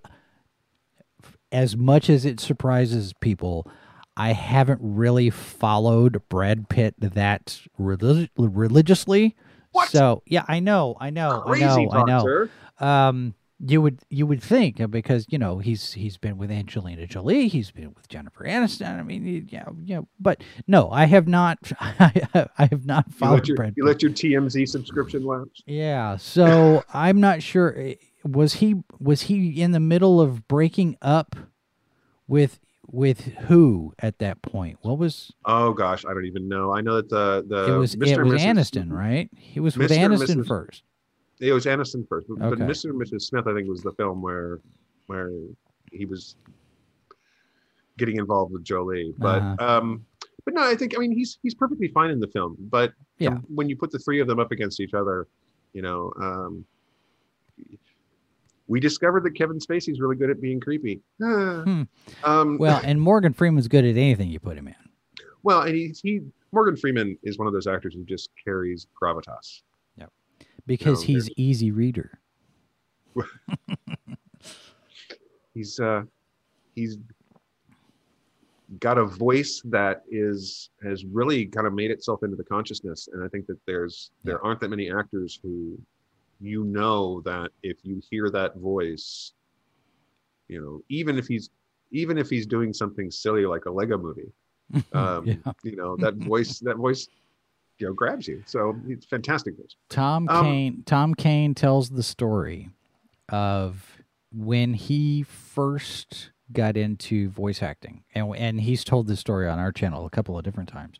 as much as it surprises people, I haven't really followed Brad Pitt that relig- religiously. What? So yeah, I know, I know, Crazy I know, I know. Um, you would you would think uh, because you know he's he's been with Angelina Jolie, he's been with Jennifer Aniston. I mean, he- yeah, yeah, but no, I have not. I have not You followed let, your, you let your TMZ subscription lapse. Yeah, so I'm not sure. eh, Was he was he in the middle of breaking up with with who at that point? What was Oh gosh, I don't even know. I know that the the it was it Mr. and was Mrs. Aniston, right? He was with Mr. and Aniston Mrs. first. It was Aniston first, but, but Mr. and Mrs. Smith, I think, was the film where where he was getting involved with Jolie. But Uh-huh. um, but no, I think I mean he's he's perfectly fine in the film. But Yeah. when you put the three of them up against each other, you know, um, we discovered that Kevin Spacey's really good at being creepy. Ah. Hmm. Um, Well, and Morgan Freeman's good at anything you put him in. well, and he, he Morgan Freeman is one of those actors who just carries gravitas. Because No, he's easy reader. he's uh he's got a voice that is has really kind of made itself into the consciousness and i think that there's there aren't that many actors who you know that if you hear that voice you know even if he's even if he's doing something silly like a lego movie um Yeah. you know that voice that voice you know grabs you so it's fantastic voice Tom Um, Kane Tom Kane tells the story of when he first got into voice acting, and and he's told this story on our channel a couple of different times,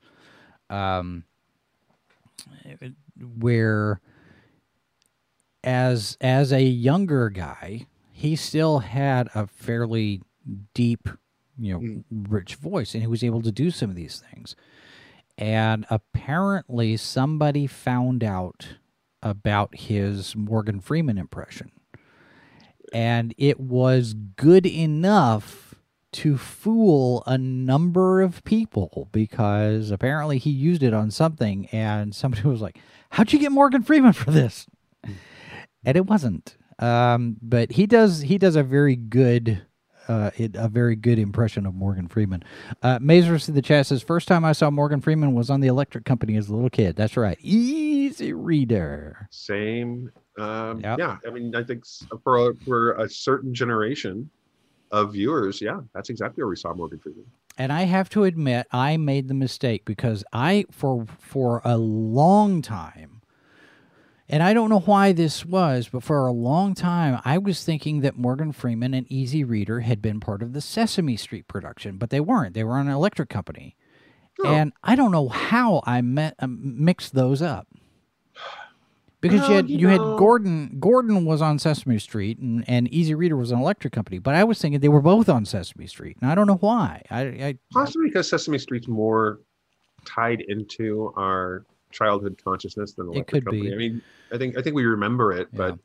um, where as as a younger guy, he still had a fairly deep, you know, Mm. rich voice, and he was able to do some of these things. And apparently, somebody found out about his Morgan Freeman impression. And it was good enough to fool a number of people because apparently he used it on something and somebody was like, How'd you get Morgan Freeman for this? And it wasn't. Um, but he does he does a very good uh, it, a very good impression of Morgan Freeman. Uh, Mazers in the chat says, first time I saw Morgan Freeman was on the Electric Company as a little kid. That's right. Easy reader. Same. Um, Yep. Yeah, I mean, I think for a, for a certain generation of viewers, yeah, that's exactly where we saw Morgan Freeman. And I have to admit, I made the mistake because I, for for a long time, and I don't know why this was, but for a long time, I was thinking that Morgan Freeman and Easy Reader had been part of the Sesame Street production, but they weren't. They were on an electric company, Oh. and I don't know how I met um, mixed those up. Because you had you you, had Gordon Gordon was on Sesame Street and, and Easy Reader was an electric company, but I was thinking they were both on Sesame Street, and I don't know why. I, I Possibly because Sesame Street's more tied into our childhood consciousness than Electric could Company. be. I mean, I think I think we remember it, Yeah. but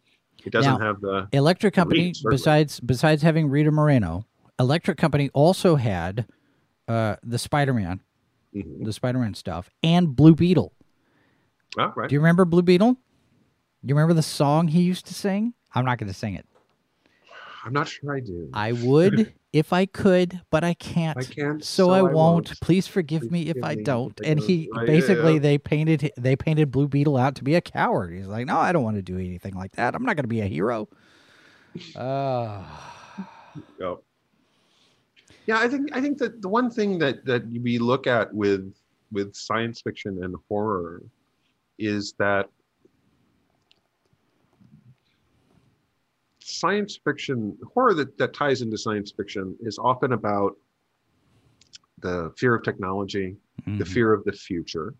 it doesn't Now- have the. Electric Company, certainly. besides besides having Rita Moreno, Electric Company also had uh, the Spider Man, Mhm. the Spider Man stuff, and Blue Beetle. Ah, right. Do you remember Blue Beetle? Do you remember the song he used to sing? I'm not going to sing it. I'm not sure I do. I would if I could, but I can't. I can't, So, so I, I won't. won't. Please forgive Please me if I don't. And he I basically am. they painted they painted Blue Beetle out to be a coward. He's like, no, I don't want to do anything like that. I'm not going to be a hero. Uh, Oh. Yeah, I think I think that the one thing that that we look at with with science fiction and horror is that science fiction horror that, that ties into science fiction is often about the fear of technology, the mhm. fear of the future,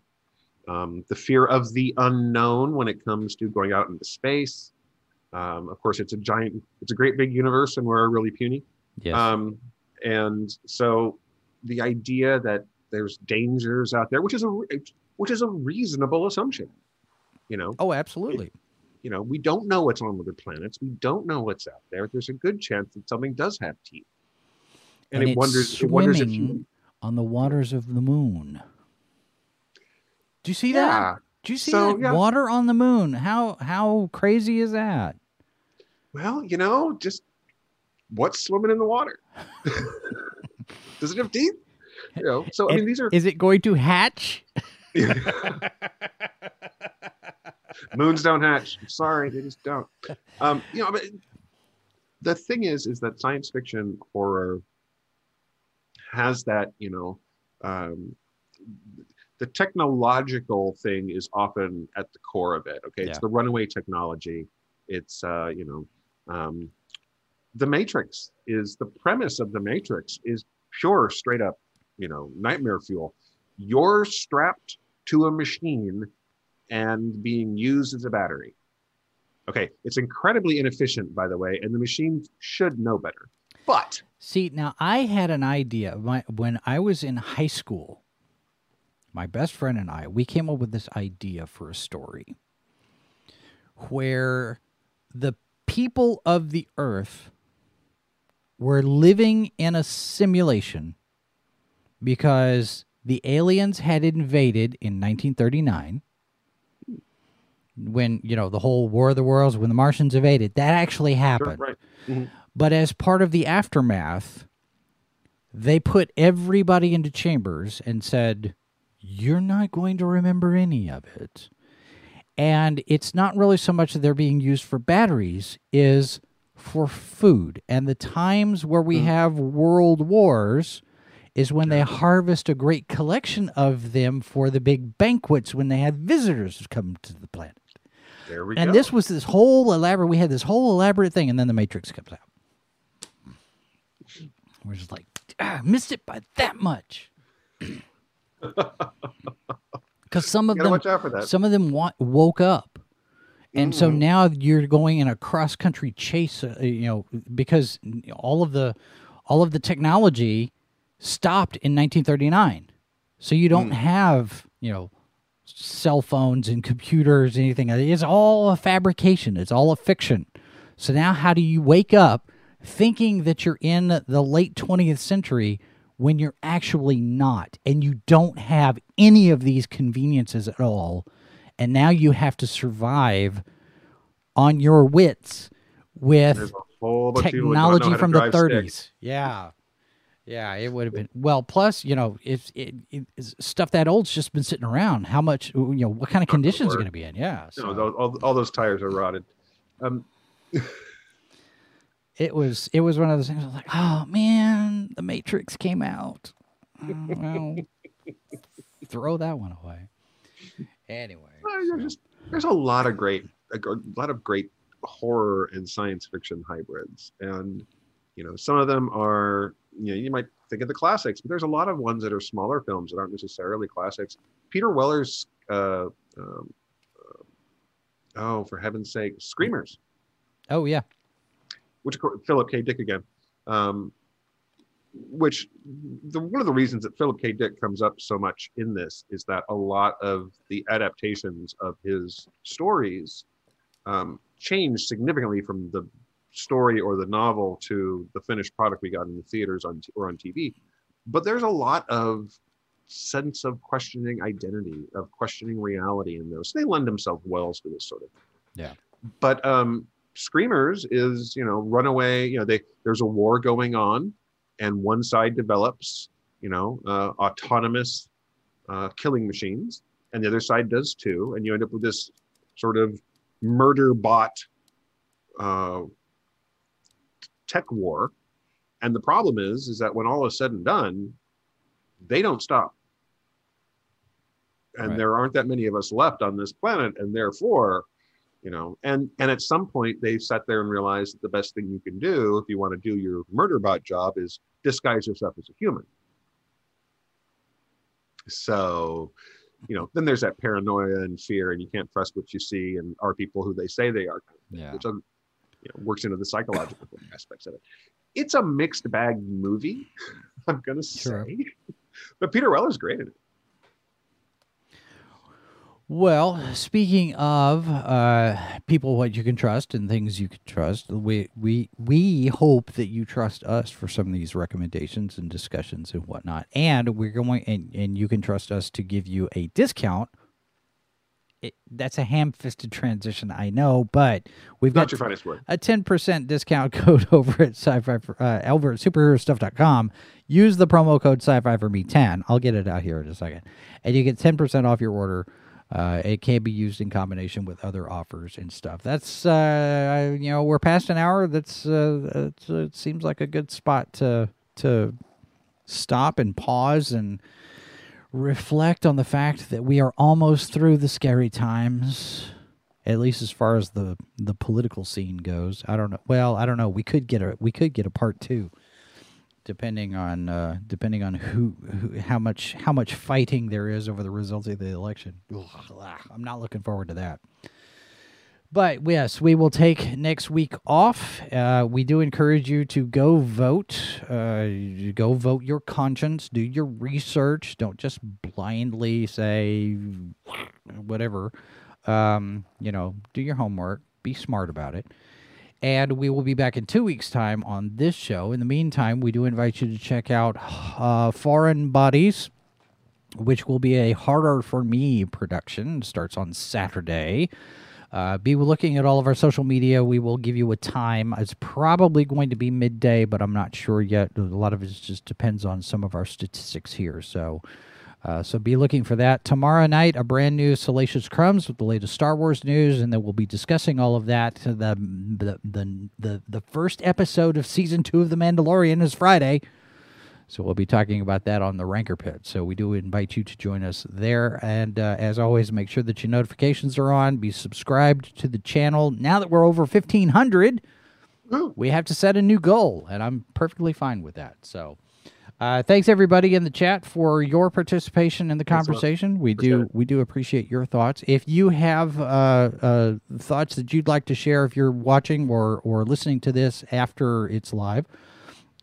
um, the fear of the unknown when it comes to going out into space. Um, of course, it's a giant, it's a great big universe, and we're really puny. Yes. Um, and so the idea that there's dangers out there, which is a which is a reasonable assumption. You know, oh, absolutely. You know, we don't know what's on other planets. We don't know what's out there. There's a good chance that something does have teeth. And, And it wonders it wonders if you On the waters of the moon. Do you see that? Do you see So, that? yeah. Water on the moon. How how crazy is that? Well, you know, just what's swimming in the water? Does it have teeth? You know, so I mean, these are Is it going to hatch? moons don't hatch. I'm sorry, they just don't. Um, you know, but the thing is, is that science fiction horror has that, you know, um, the technological thing is often at the core of it. Okay, it's the runaway technology. It's uh, you know, um, the Matrix is the premise of the Matrix is pure, straight up, you know, nightmare fuel. You're strapped to a machine and being used as a battery. Okay, it's incredibly inefficient, by the way, and the machine should know better. But See, now I had an idea when I was in high school. My best friend and I, we came up with this idea for a story where the people of the earth were living in a simulation because the aliens had invaded in 1939 when you know the whole war of the worlds when the martians invaded that actually Sure, happened right. Mm-hmm. but as part of the aftermath, they put everybody into chambers and said, You're not going to remember any of it. And it's not really so much that they're being used for batteries, is for food. And the times where we mm. have world wars is when they harvest a great collection of them for the big banquets when they have visitors come to the planet. There we And go. this was this whole elaborate. We had this whole elaborate thing, and then the Matrix comes out. We're just like, ah, missed it by that much. Because some of them, watch out for that. some of them woke up, and so Mm. now you're going in a cross country chase. Uh, you know, because all of the, all of the technology stopped in 1939, so you Mm. don't have you know cell phones and computers anything. It's all a fabrication. It's all a fiction. So now, how do you wake up thinking that you're in the late 20th century when you're actually not, and you don't have any of these conveniences at all, and now you have to survive on your wits with There's a whole bunch of people that don't know technology from the drive stick. 30s. Yeah. Yeah, it would have been well. Plus, you know, if it, it, it's- stuff that old's just been sitting around, how much, you know, what kind of conditions are going to be in? Yeah, so know, those, all, all those tires are rotted. Um, it was it was one of those things. I was like, oh man, the Matrix came out. Oh, well, throw that one away. Anyway, well, there's just there's a lot of great a lot of great horror and science fiction hybrids, and you know some of them are you know you might think of the classics, but there's a lot of ones that are smaller films that aren't necessarily classics. Peter Weller's uh, um, uh, oh for heaven's sake, Screamers. oh yeah, which Philip K. Dick again, um, which the, one of the reasons that Philip K. Dick comes up so much in this is that a lot of the adaptations of his stories um, changed significantly from the story or the novel to the finished product we got in the theaters on or on TV. But there's a lot of sense of questioning identity, of questioning reality in those. They lend themselves well to this sort of Yeah. but um screamers is you know runaway you know they there's a war going on and one side develops you know uh, autonomous uh, killing machines and the other side does too and you end up with this sort of murder bot uh, tech war and the problem is is that when all is said and done they don't stop and Right. there aren't that many of us left on this planet and therefore you know and and at some point they sat there and realized that the best thing you can do if you want to do your murder bot job is disguise yourself as a human so you know then there's that paranoia and fear and you can't trust what you see and are people who they say they are kind of thing, Yeah. which you know, works into the psychological aspects of it it's a mixed bag movie i'm gonna Sure. say but peter weller's great in it Well, speaking of uh, people what you can trust and things you can trust, we we we hope that you trust us for some of these recommendations and discussions and whatnot. And we're going and, and you can trust us to give you a discount it, that's a ham-fisted transition, I know, but we've Not got your finest word. a 10% discount code over at sci-fi for, uh, over at superherostuff.com. Use the promo code sci-fi for me 10. I'll get it out here in a second. And you get 10% off your order. Uh, it can be used in combination with other offers and stuff. That's uh, you know we're past an hour. That's uh, it seems like a good spot to to stop and pause and reflect on the fact that we are almost through the scary times at least as far as the the political scene goes. I don't know. Well i don't know. We could get a we could get a part 2 depending on uh depending on who, who how much how much fighting there is over the results of the election. Ugh, i'm not looking forward to that but yes, we will take next week off. Uh, we do encourage you to go vote. Uh, go vote your conscience. Do your research. Don't just blindly say whatever. Um, you know, do your homework. Be smart about it. And we will be back in two weeks' time on this show. In the meantime, we do invite you to check out uh, Foreign Bodies, which will be a Harder for Me production. It starts on Saturday. Uh, be looking at all of our social media. We will give you a time. It's probably going to be midday, but I'm not sure yet. A lot of it just depends on some of our statistics here. So, uh, so be looking for that tomorrow night. A brand new Salacious Crumbs with the latest Star Wars news, and then we'll be discussing all of that. The the the the, the first episode of season two of The Mandalorian is Friday. So we'll be talking about that on the Rancor Pit. So we do invite you to join us there. And uh, as always, make sure that your notifications are on. Be subscribed to the channel. Now that we're over 1,500, Woo. we have to set a new goal, and I'm perfectly fine with that. So. Uh, thanks everybody in the chat for your participation in the Thanks a lot. conversation. We do we do appreciate your thoughts. If you have uh, uh, thoughts that you'd like to share, if you're watching or or listening to this after it's live,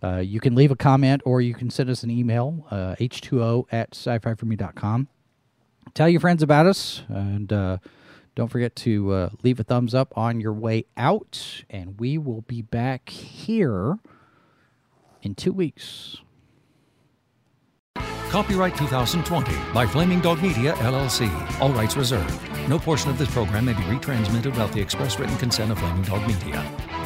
uh, you can leave a comment or you can send us an email, uh, h2o at sci-fi for me.com. Tell your friends about us and uh, don't forget to uh, leave a thumbs up on your way out. And we will be back here in two weeks. Copyright 2020 by Flaming Dog Media, LLC. All rights reserved. No portion of this program may be retransmitted without the express written consent of Flaming Dog Media.